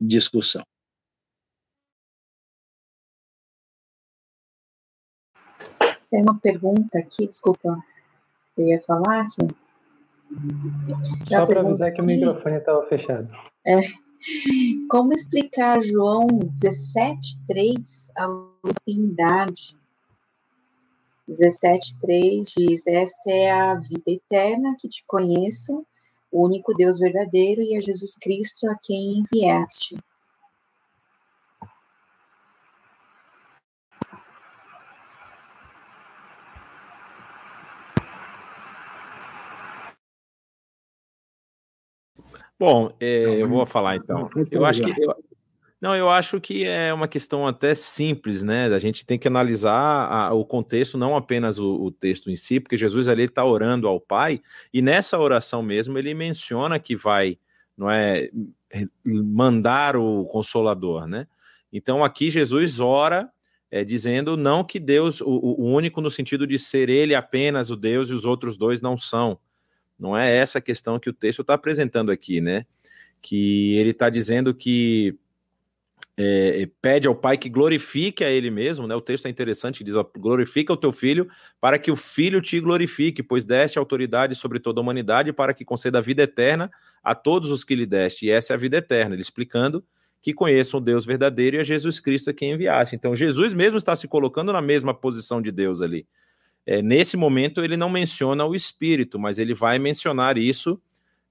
Speaker 1: discussão.
Speaker 2: Tem uma pergunta aqui, desculpa, você ia falar aqui?
Speaker 3: Só para avisar que o microfone estava fechado.
Speaker 2: É. Como explicar João 17,3, a Trindade? 17,3 diz: Esta é a vida eterna, que te conheço, o único Deus verdadeiro, e a Jesus Cristo a quem enviaste.
Speaker 4: Bom, é, eu vou falar então. Eu acho que eu, não, eu acho que é uma questão até simples, né? A gente tem que analisar a, o contexto, não apenas o, o, texto em si, porque Jesus ali está orando ao Pai, e nessa oração mesmo ele menciona que vai, não é, mandar o Consolador, né? Então aqui Jesus ora é, dizendo não que Deus, o, o único no sentido de ser ele apenas o Deus e os outros dois não são. Não é essa a questão que o texto está apresentando aqui, né? Que ele está dizendo que é, pede ao pai que glorifique a ele mesmo, né? O texto é interessante, diz: ó, glorifica o teu filho, para que o filho te glorifique, pois deste autoridade sobre toda a humanidade, para que conceda a vida eterna a todos os que lhe deste. E essa é a vida eterna, ele explicando que conheçam o Deus verdadeiro e a Jesus Cristo a quem enviaste. Então, Jesus mesmo está se colocando na mesma posição de Deus ali. É, nesse momento, ele não menciona o Espírito, mas ele vai mencionar isso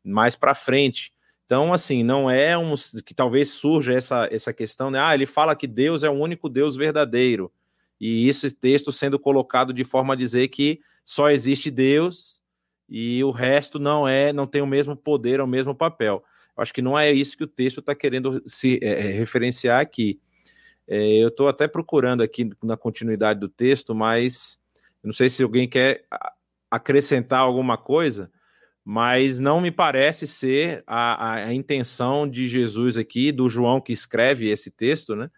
Speaker 4: mais para frente Então, assim, não é um que talvez surja essa, essa questão, né? Ah, ele fala que Deus é o único Deus verdadeiro. E esse texto sendo colocado de forma a dizer que só existe Deus e o resto não é, não tem o mesmo poder, o mesmo papel. Acho que não é isso que o texto está querendo se é, é, referenciar aqui. É, eu estou até procurando aqui na continuidade do texto, mas não sei se alguém quer acrescentar alguma coisa, mas não me parece ser a, a, a, intenção de Jesus aqui, do João que escreve esse texto, né?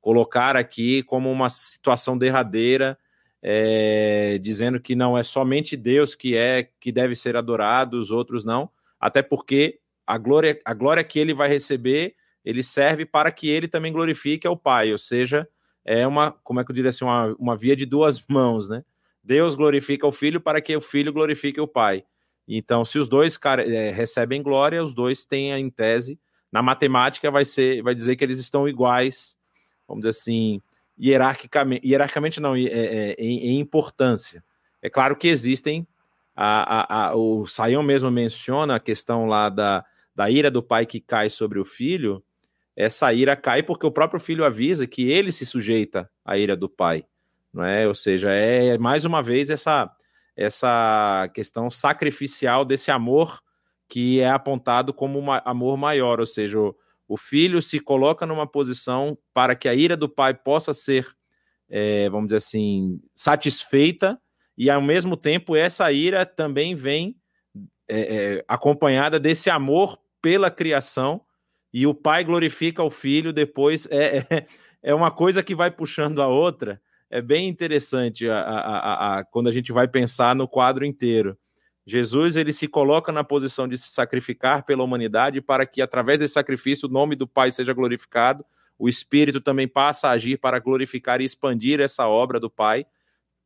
Speaker 4: Colocar aqui como uma situação derradeira, é, dizendo que não é somente Deus que é que deve ser adorado, os outros não, até porque a glória, a glória que ele vai receber, ele serve para que ele também glorifique ao Pai, ou seja, é uma, como é que eu diria assim, uma, uma via de duas [LAUGHS] mãos, né? Deus glorifica o Filho para que o Filho glorifique o Pai. Então, se os dois cara, é, recebem glória, os dois têm, em tese, na matemática vai ser, vai dizer que eles estão iguais, vamos dizer assim, hierarquicamente, hierarquicamente não, é, é, em, em, importância. É claro que existem, a, a, a, o Saião mesmo menciona a questão lá da, da ira do pai que cai sobre o filho, essa ira cai porque o próprio filho avisa que ele se sujeita à ira do pai, não é? Ou seja, é mais uma vez essa essa questão sacrificial desse amor que é apontado como um amor maior, ou seja, o, filho se coloca numa posição para que a ira do pai possa ser, é, vamos dizer assim, satisfeita, e ao mesmo tempo essa ira também vem é, é, acompanhada desse amor pela criação, e o pai glorifica o filho, depois é, é, é uma coisa que vai puxando a outra, é bem interessante a, a, a, quando a gente vai pensar no quadro inteiro. Jesus ele se coloca na posição de se sacrificar pela humanidade para que através desse sacrifício o nome do Pai seja glorificado. O Espírito também passa a agir para glorificar e expandir essa obra do Pai,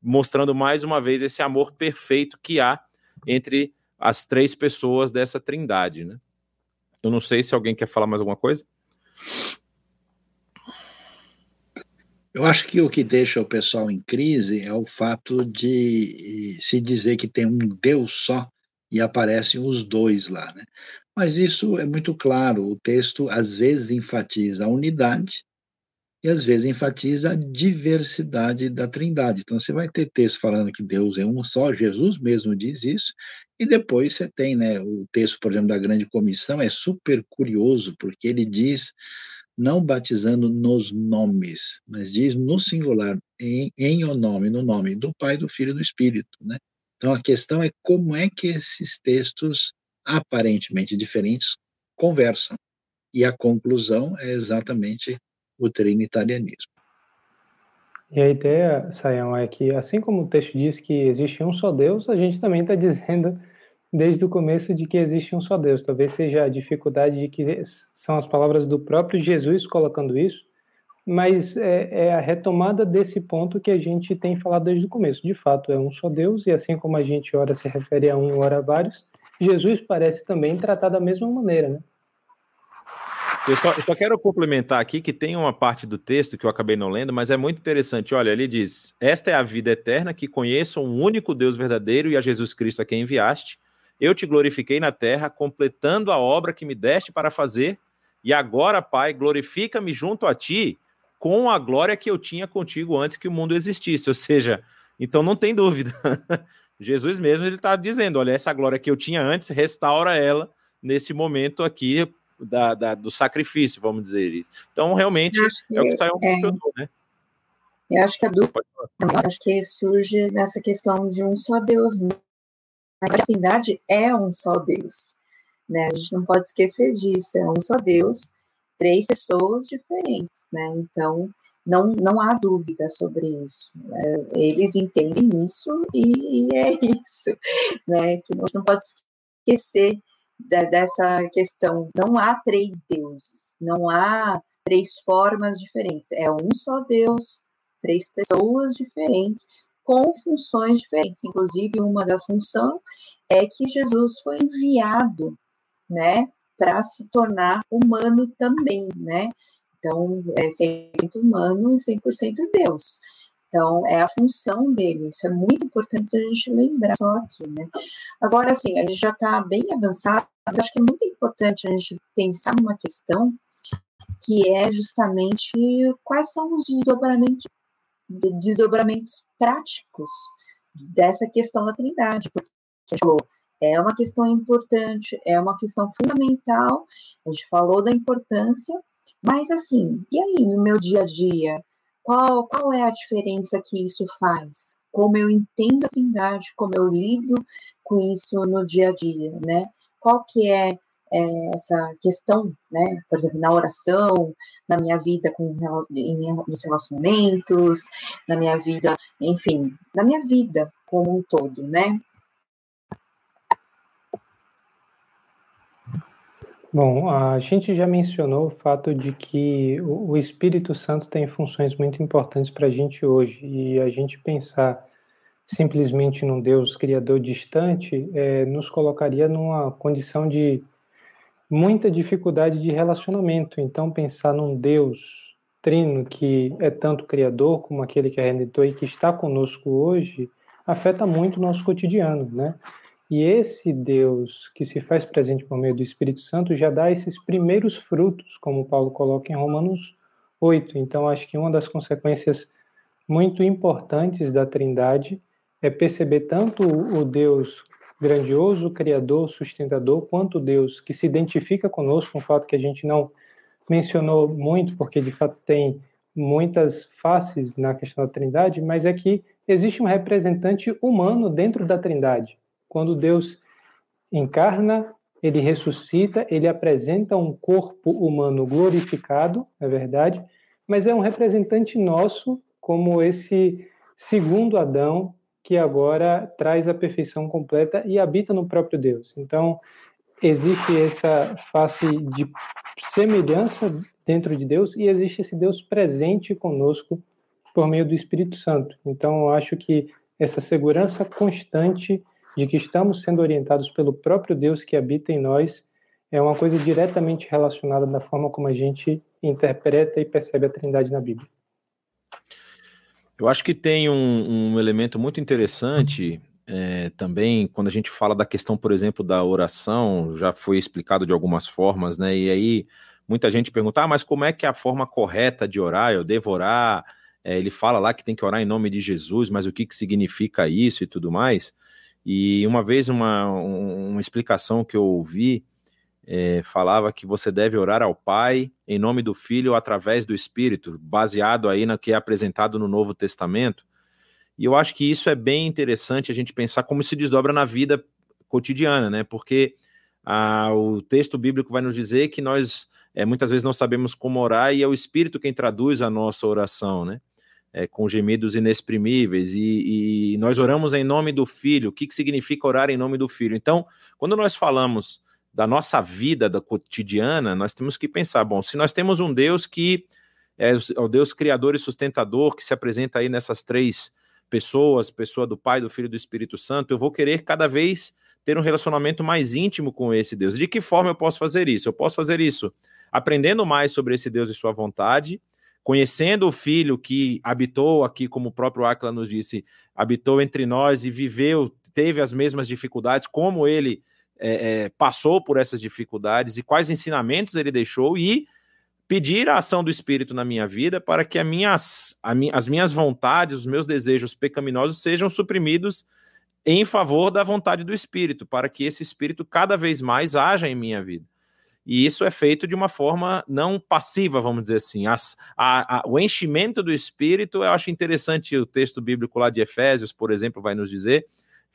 Speaker 4: mostrando mais uma vez esse amor perfeito que há entre as três pessoas dessa Trindade, né? Eu não sei se alguém quer falar mais alguma coisa.
Speaker 1: Eu acho que o que deixa o pessoal em crise é o fato de se dizer que tem um Deus só e aparecem os dois lá, né? Mas isso é muito claro. O texto às vezes enfatiza a unidade e às vezes enfatiza a diversidade da Trindade. Então você vai ter texto falando que Deus é um só, Jesus mesmo diz isso, e depois você tem, né, o texto, por exemplo, da Grande Comissão é super curioso porque ele diz não batizando nos nomes, mas diz no singular, em, em o nome, no nome do Pai, do Filho e do Espírito, né? Então a questão é como é que esses textos aparentemente diferentes conversam. E a conclusão é exatamente o trinitarianismo.
Speaker 3: E a ideia, Sayão, é que assim como o texto diz que existe um só Deus, a gente também está dizendo desde o começo de que existe um só Deus. Talvez seja a dificuldade de que são as palavras do próprio Jesus colocando isso, mas é, é, a retomada desse ponto que a gente tem falado desde o começo. De fato, é um só Deus, e assim como a gente ora se refere a um ora a vários, Jesus parece também tratar da mesma maneira, né?
Speaker 4: Eu só, eu só, quero complementar aqui que tem uma parte do texto que eu acabei não lendo, mas é muito interessante. Olha, ele diz: Esta é a vida eterna, que conheçam um único Deus verdadeiro e a Jesus Cristo a quem enviaste, eu te glorifiquei na terra, completando a obra que me deste para fazer, e agora, Pai, glorifica-me junto a ti com a glória que eu tinha contigo antes que o mundo existisse. Ou seja, então não tem dúvida. [LAUGHS] Jesus mesmo ele está dizendo: olha, essa glória que eu tinha antes, restaura ela nesse momento aqui da, da do sacrifício, vamos dizer isso. Então, realmente, é o que saiu um é, né?
Speaker 2: Eu acho que a dúvida, acho que surge nessa questão de um só Deus a divindade é um só Deus. Né? A gente não pode esquecer disso, é um só Deus, três pessoas diferentes, né? Então, não, não há dúvida sobre isso. Né? Eles entendem isso e, e, é [LAUGHS] isso, né? Que a gente não pode esquecer da, dessa questão. Não há três deuses, não há três formas diferentes. É um só Deus, três pessoas diferentes, com funções diferentes. Inclusive, uma das funções é que Jesus foi enviado, né, para se tornar humano também, né? Então, é 100% humano e 100% Deus. Então, é a função dele, isso é muito importante a gente lembrar só aqui, né? Agora, assim, a gente já está bem avançado, acho que é muito importante a gente pensar numa questão que é justamente quais são os desdobramentos, desdobramentos práticos dessa questão da Trindade, porque é uma questão importante, é uma questão fundamental, a gente falou da importância, mas assim, e aí no meu dia a dia, qual, qual é a diferença que isso faz? Como eu entendo a Trindade, como eu lido com isso no dia a dia, né? Qual que é é, essa questão, né, por exemplo, na oração, na minha vida com em, nos relacionamentos, na minha vida, enfim, na minha vida como um todo, né?
Speaker 3: Bom, a gente já mencionou o fato de que o Espírito Santo tem funções muito importantes para a gente hoje e a gente pensar simplesmente num Deus criador distante é, nos colocaria numa condição de muita dificuldade de relacionamento. Então, pensar num Deus trino que é tanto criador como aquele que é redentor e que está conosco hoje, afeta muito o nosso cotidiano, né? E esse Deus que se faz presente por meio do Espírito Santo já dá esses primeiros frutos, como Paulo coloca em Romanos 8. Então, acho que uma das consequências muito importantes da Trindade é perceber tanto o Deus grandioso Criador, sustentador, quanto Deus que se identifica conosco, um fato que a gente não mencionou muito, porque de fato tem muitas faces na questão da Trindade, mas é que existe um representante humano dentro da Trindade. Quando Deus encarna, ele ressuscita, ele apresenta um corpo humano glorificado, é verdade, mas é um representante nosso, como esse segundo Adão, que agora traz a perfeição completa e habita no próprio Deus. Então, existe essa face de semelhança dentro de Deus e existe esse Deus presente conosco por meio do Espírito Santo. Então, eu acho que essa segurança constante de que estamos sendo orientados pelo próprio Deus que habita em nós é uma coisa diretamente relacionada da forma como a gente interpreta e percebe a Trindade na Bíblia.
Speaker 4: Eu acho que tem um, um elemento muito interessante é, também quando a gente fala da questão, por exemplo, da oração, já foi explicado de algumas formas, né? E aí muita gente pergunta, ah, mas como é que é a forma correta de orar? Eu devo orar? É, ele fala lá que tem que orar em nome de Jesus, mas o que, que significa isso e tudo mais? E uma vez uma, uma explicação que eu ouvi é, falava que você deve orar ao Pai em nome do Filho através do Espírito, baseado aí no que é apresentado no Novo Testamento. E eu acho que isso é bem interessante a gente pensar como se desdobra na vida cotidiana, né? Porque ah, o texto bíblico vai nos dizer que nós é, muitas vezes não sabemos como orar e é o Espírito quem traduz a nossa oração, né? É, com gemidos inexprimíveis, e, e, nós oramos em nome do Filho. O que, que significa orar em nome do Filho? Então, quando nós falamos da nossa vida da cotidiana, nós temos que pensar, bom, se nós temos um Deus que é o Deus criador e sustentador, que se apresenta aí nessas três pessoas, pessoa do Pai, do Filho e do Espírito Santo, eu vou querer cada vez ter um relacionamento mais íntimo com esse Deus. De que forma eu posso fazer isso? Eu posso fazer isso aprendendo mais sobre esse Deus e sua vontade, conhecendo o Filho que habitou aqui, como o próprio Aquila nos disse, habitou entre nós e viveu, teve as mesmas dificuldades, como ele é, é, passou por essas dificuldades e quais ensinamentos ele deixou e pedir a ação do Espírito na minha vida para que minhas, mi, as minhas vontades, os meus desejos pecaminosos sejam suprimidos em favor da vontade do Espírito, para que esse Espírito cada vez mais haja em minha vida. E isso é feito de uma forma não passiva, vamos dizer assim. As, a, a, o enchimento do Espírito, eu acho interessante o texto bíblico lá de Efésios, por exemplo, vai nos dizer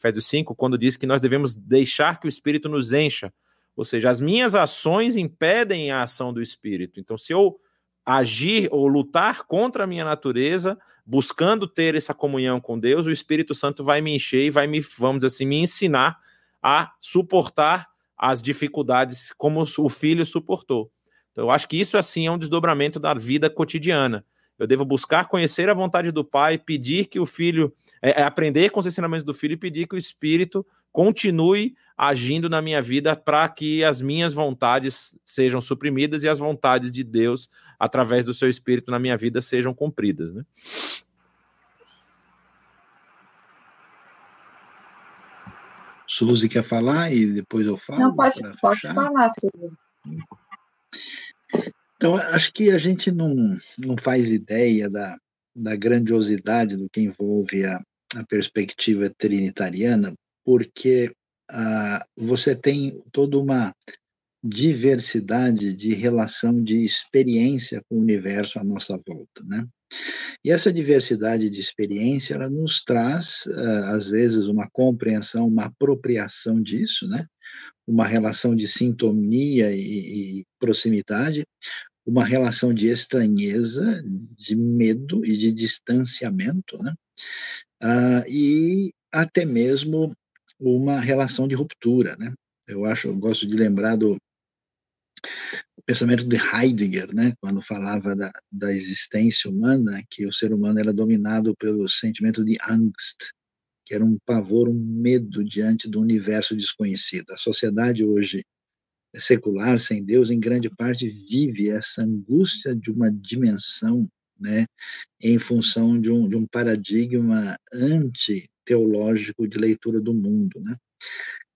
Speaker 4: Efésios 5, quando diz que nós devemos deixar que o Espírito nos encha. Ou seja, as minhas ações impedem a ação do Espírito. Então, se eu agir ou lutar contra a minha natureza, buscando ter essa comunhão com Deus, o Espírito Santo vai me encher e vai me, vamos assim, me ensinar a suportar as dificuldades como o filho suportou. Então, eu acho que isso, assim, é um desdobramento da vida cotidiana. Eu devo buscar conhecer a vontade do Pai, pedir que o Filho, é, é aprender com os ensinamentos do filho e pedir que o Espírito continue agindo na minha vida para que as minhas vontades sejam suprimidas e as vontades de Deus, através do seu Espírito na minha vida, sejam cumpridas, né?
Speaker 1: Suzy quer falar e depois eu falo?
Speaker 2: Não, pode, pode falar, Suzy.
Speaker 1: Então, acho que a gente não, não faz ideia da, da grandiosidade do que envolve a, a perspectiva trinitariana, porque ah, você tem toda uma diversidade de relação de experiência com o universo à nossa volta, né? E essa diversidade de experiência, ela nos traz, ah, às vezes, uma compreensão, uma apropriação disso, né? Uma relação de sintonia e, e proximidade, uma relação de estranheza, de medo e de distanciamento, né? Ah, e até mesmo uma relação de ruptura, né? Eu acho, eu gosto de lembrar do pensamento de Heidegger, né, quando falava da, da existência humana, que o ser humano era dominado pelo sentimento de angst, que era um pavor, um medo diante do universo desconhecido. A sociedade hoje secular, sem Deus, em grande parte vive essa angústia de uma dimensão, né, em função de um, de um paradigma anti-teológico de leitura do mundo, né.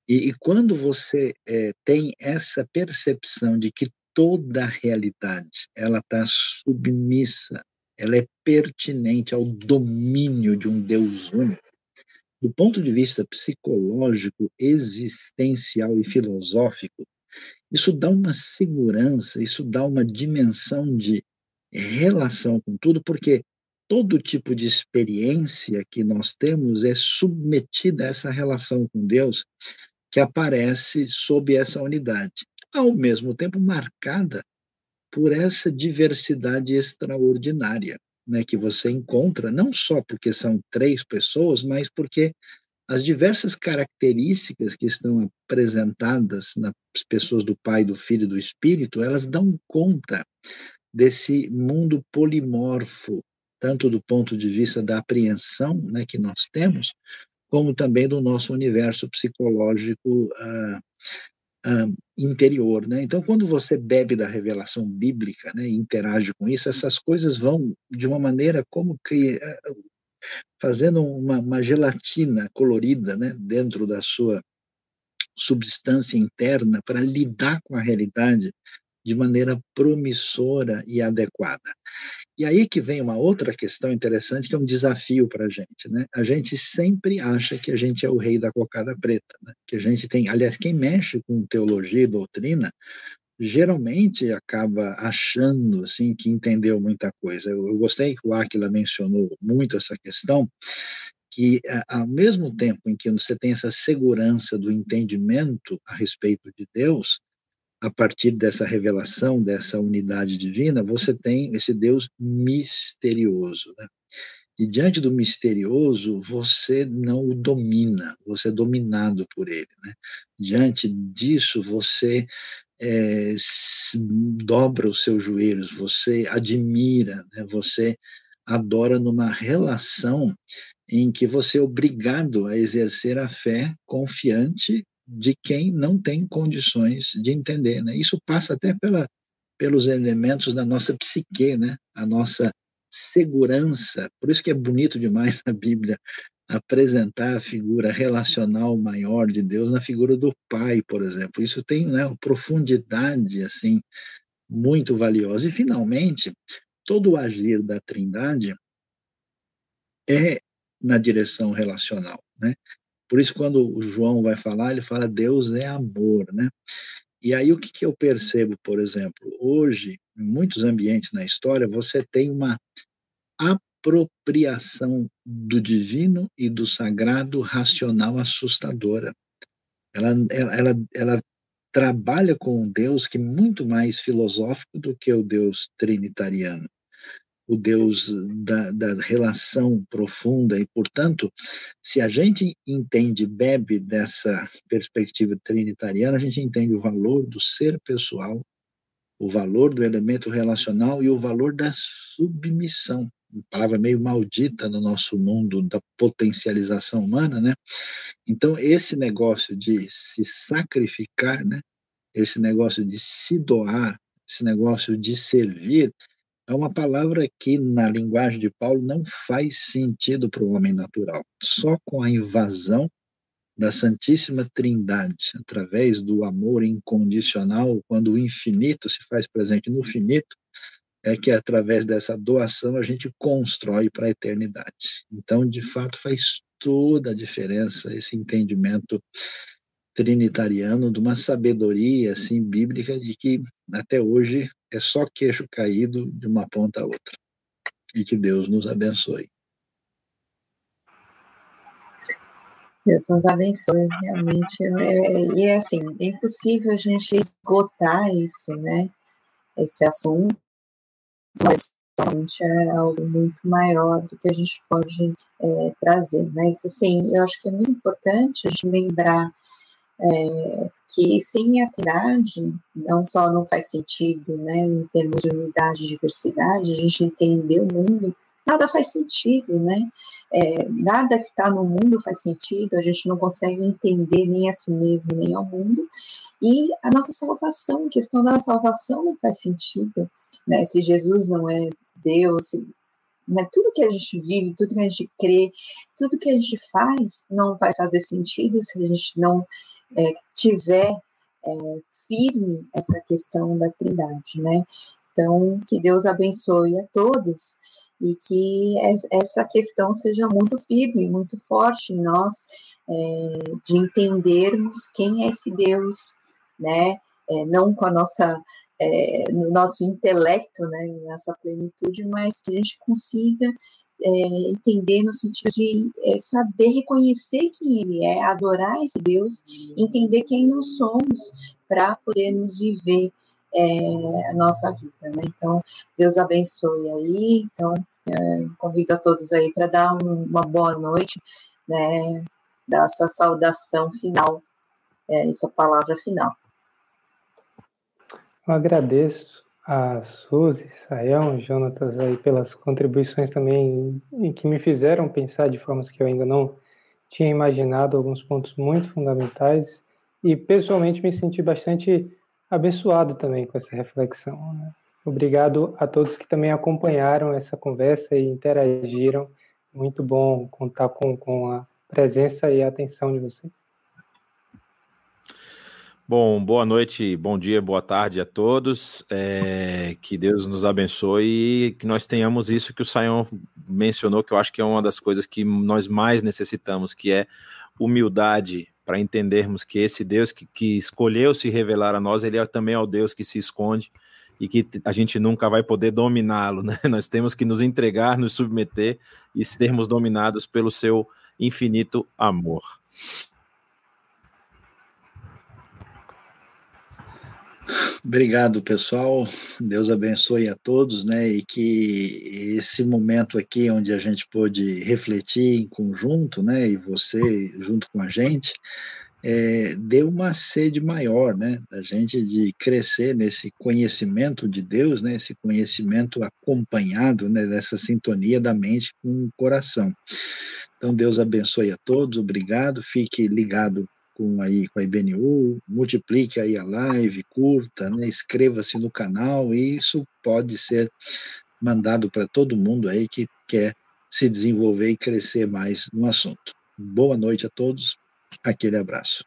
Speaker 1: E, e quando você é, tem essa percepção de que toda a realidade ela está submissa, ela é pertinente ao domínio de um Deus único, do ponto de vista psicológico, existencial e filosófico, isso dá uma segurança, isso dá uma dimensão de relação com tudo, porque todo tipo de experiência que nós temos é submetida a essa relação com Deus que aparece sob essa unidade, ao mesmo tempo marcada por essa diversidade extraordinária, né, que você encontra, não só porque são três pessoas, mas porque as diversas características que estão apresentadas nas pessoas do Pai, do Filho e do Espírito, elas dão conta desse mundo polimorfo, tanto do ponto de vista da apreensão né, que nós temos, como também do nosso universo psicológico uh, uh, interior. Né? Então, quando você bebe da revelação bíblica né, e interage com isso, essas coisas vão de uma maneira como que uh, fazendo uma, uma, gelatina colorida né, dentro da sua substância interna para lidar com a realidade de maneira promissora e adequada. E aí que vem uma outra questão interessante, que é um desafio para a gente. Né? A gente sempre acha que a gente é o rei da cocada preta, né? que a gente tem, aliás, quem mexe com teologia e doutrina, geralmente acaba achando assim que entendeu muita coisa. Eu, eu gostei que o Aquila mencionou muito essa questão, que ao mesmo tempo em que você tem essa segurança do entendimento a respeito de Deus, a partir dessa revelação, dessa unidade divina, você tem esse Deus misterioso. Né? E diante do misterioso, você não o domina, você é dominado por ele. Né? Diante disso, você é, dobra os seus joelhos, você admira, né? você adora numa relação em que você é obrigado a exercer a fé confiante de quem não tem condições de entender. Né? Isso passa até pela, pelos elementos da nossa psique, né? a nossa segurança. Por isso que é bonito demais a Bíblia apresentar a figura relacional maior de Deus na figura do Pai, por exemplo. Isso tem né, uma profundidade assim muito valiosa. E, finalmente, todo o agir da Trindade é na direção relacional. Né? Por isso, quando o João vai falar, ele fala Deus é amor, né? E aí o que, que eu percebo, por exemplo, hoje, em muitos ambientes na história, você tem uma apropriação do divino e do sagrado racional assustadora. Ela, ela, ela, ela trabalha com um Deus que é muito mais filosófico do que o Deus trinitariano o Deus da, da, relação profunda, e, portanto, se a gente entende, bebe dessa perspectiva trinitariana, a gente entende o valor do ser pessoal, o valor do elemento relacional e o valor da submissão. Uma palavra meio maldita no nosso mundo da potencialização humana, né? Então, esse negócio de se sacrificar, né? Esse negócio de se doar, esse negócio de servir, é uma palavra que, na linguagem de Paulo, não faz sentido para o homem natural. Só com a invasão da Santíssima Trindade, através do amor incondicional, quando o infinito se faz presente no finito, é que através dessa doação a gente constrói para a eternidade. Então, de fato, faz toda a diferença esse entendimento trinitariano de uma sabedoria assim bíblica de que até hoje é só queixo caído de uma ponta a outra. E que Deus nos abençoe.
Speaker 2: Deus nos abençoe, realmente. É, e é assim, é impossível a gente esgotar isso, né? Esse assunto, mas realmente é algo muito maior do que a gente pode é, trazer. Mas, assim, eu acho que é muito importante a gente lembrar é, que sem a Trindade não só não faz sentido, né, em termos de unidade e diversidade, a gente entender o mundo, nada faz sentido, né? É, nada que está no mundo faz sentido, a gente não consegue entender nem a si mesmo, nem ao mundo, e a nossa salvação, a questão da salvação não faz sentido, né? Se Jesus não é Deus, se, né? tudo que a gente vive, tudo que a gente crê, tudo que a gente faz não vai fazer sentido se a gente não é, tiver é, firme essa questão da Trindade, né? Então, que Deus abençoe a todos e que essa questão seja muito firme, muito forte em nós, é, de entendermos quem é esse Deus, né? É, não com a nossa é, no nosso intelecto, né, nessa plenitude, mas que a gente consiga é, entender no sentido de é, saber reconhecer quem Ele é, adorar esse Deus, entender quem nós somos para podermos viver é, a nossa vida. Né? Então, Deus abençoe aí. Então, é, convido a todos aí para dar um, uma boa noite, né, dar a sua saudação final, é, sua palavra final.
Speaker 3: Eu agradeço a Suzy, Sayão, Jonatas aí pelas contribuições também e que me fizeram pensar de formas que eu ainda não tinha imaginado alguns pontos muito fundamentais e pessoalmente me senti bastante abençoado também com essa reflexão. Né? Obrigado a todos que também acompanharam essa conversa e interagiram. Muito bom contar com, com a presença e a atenção de vocês.
Speaker 4: Bom, boa noite, bom dia, boa tarde a todos. É, que Deus nos abençoe e que nós tenhamos isso que o Sayão mencionou, que eu acho que é uma das coisas que nós mais necessitamos, que é humildade para entendermos que esse Deus que, que escolheu se revelar a nós, ele é também é o Deus que se esconde e que a gente nunca vai poder dominá-lo, [LAUGHS] né? Nós temos que nos entregar, nos submeter e sermos dominados pelo seu infinito amor.
Speaker 1: Obrigado, pessoal. Deus abençoe a todos, né? E que esse momento aqui, onde a gente pôde refletir em conjunto, né? E você junto com a gente, é, deu uma sede maior, né? Da gente de crescer nesse conhecimento de Deus, né? Esse conhecimento acompanhado, né? Dessa sintonia da mente com o coração. Então, Deus abençoe a todos. Obrigado. Fique ligado com, aí, com a IBNU, multiplique aí a live, curta, né, inscreva-se no canal, e isso pode ser mandado para todo mundo aí que quer se desenvolver e crescer mais no assunto. Boa noite a todos, aquele abraço.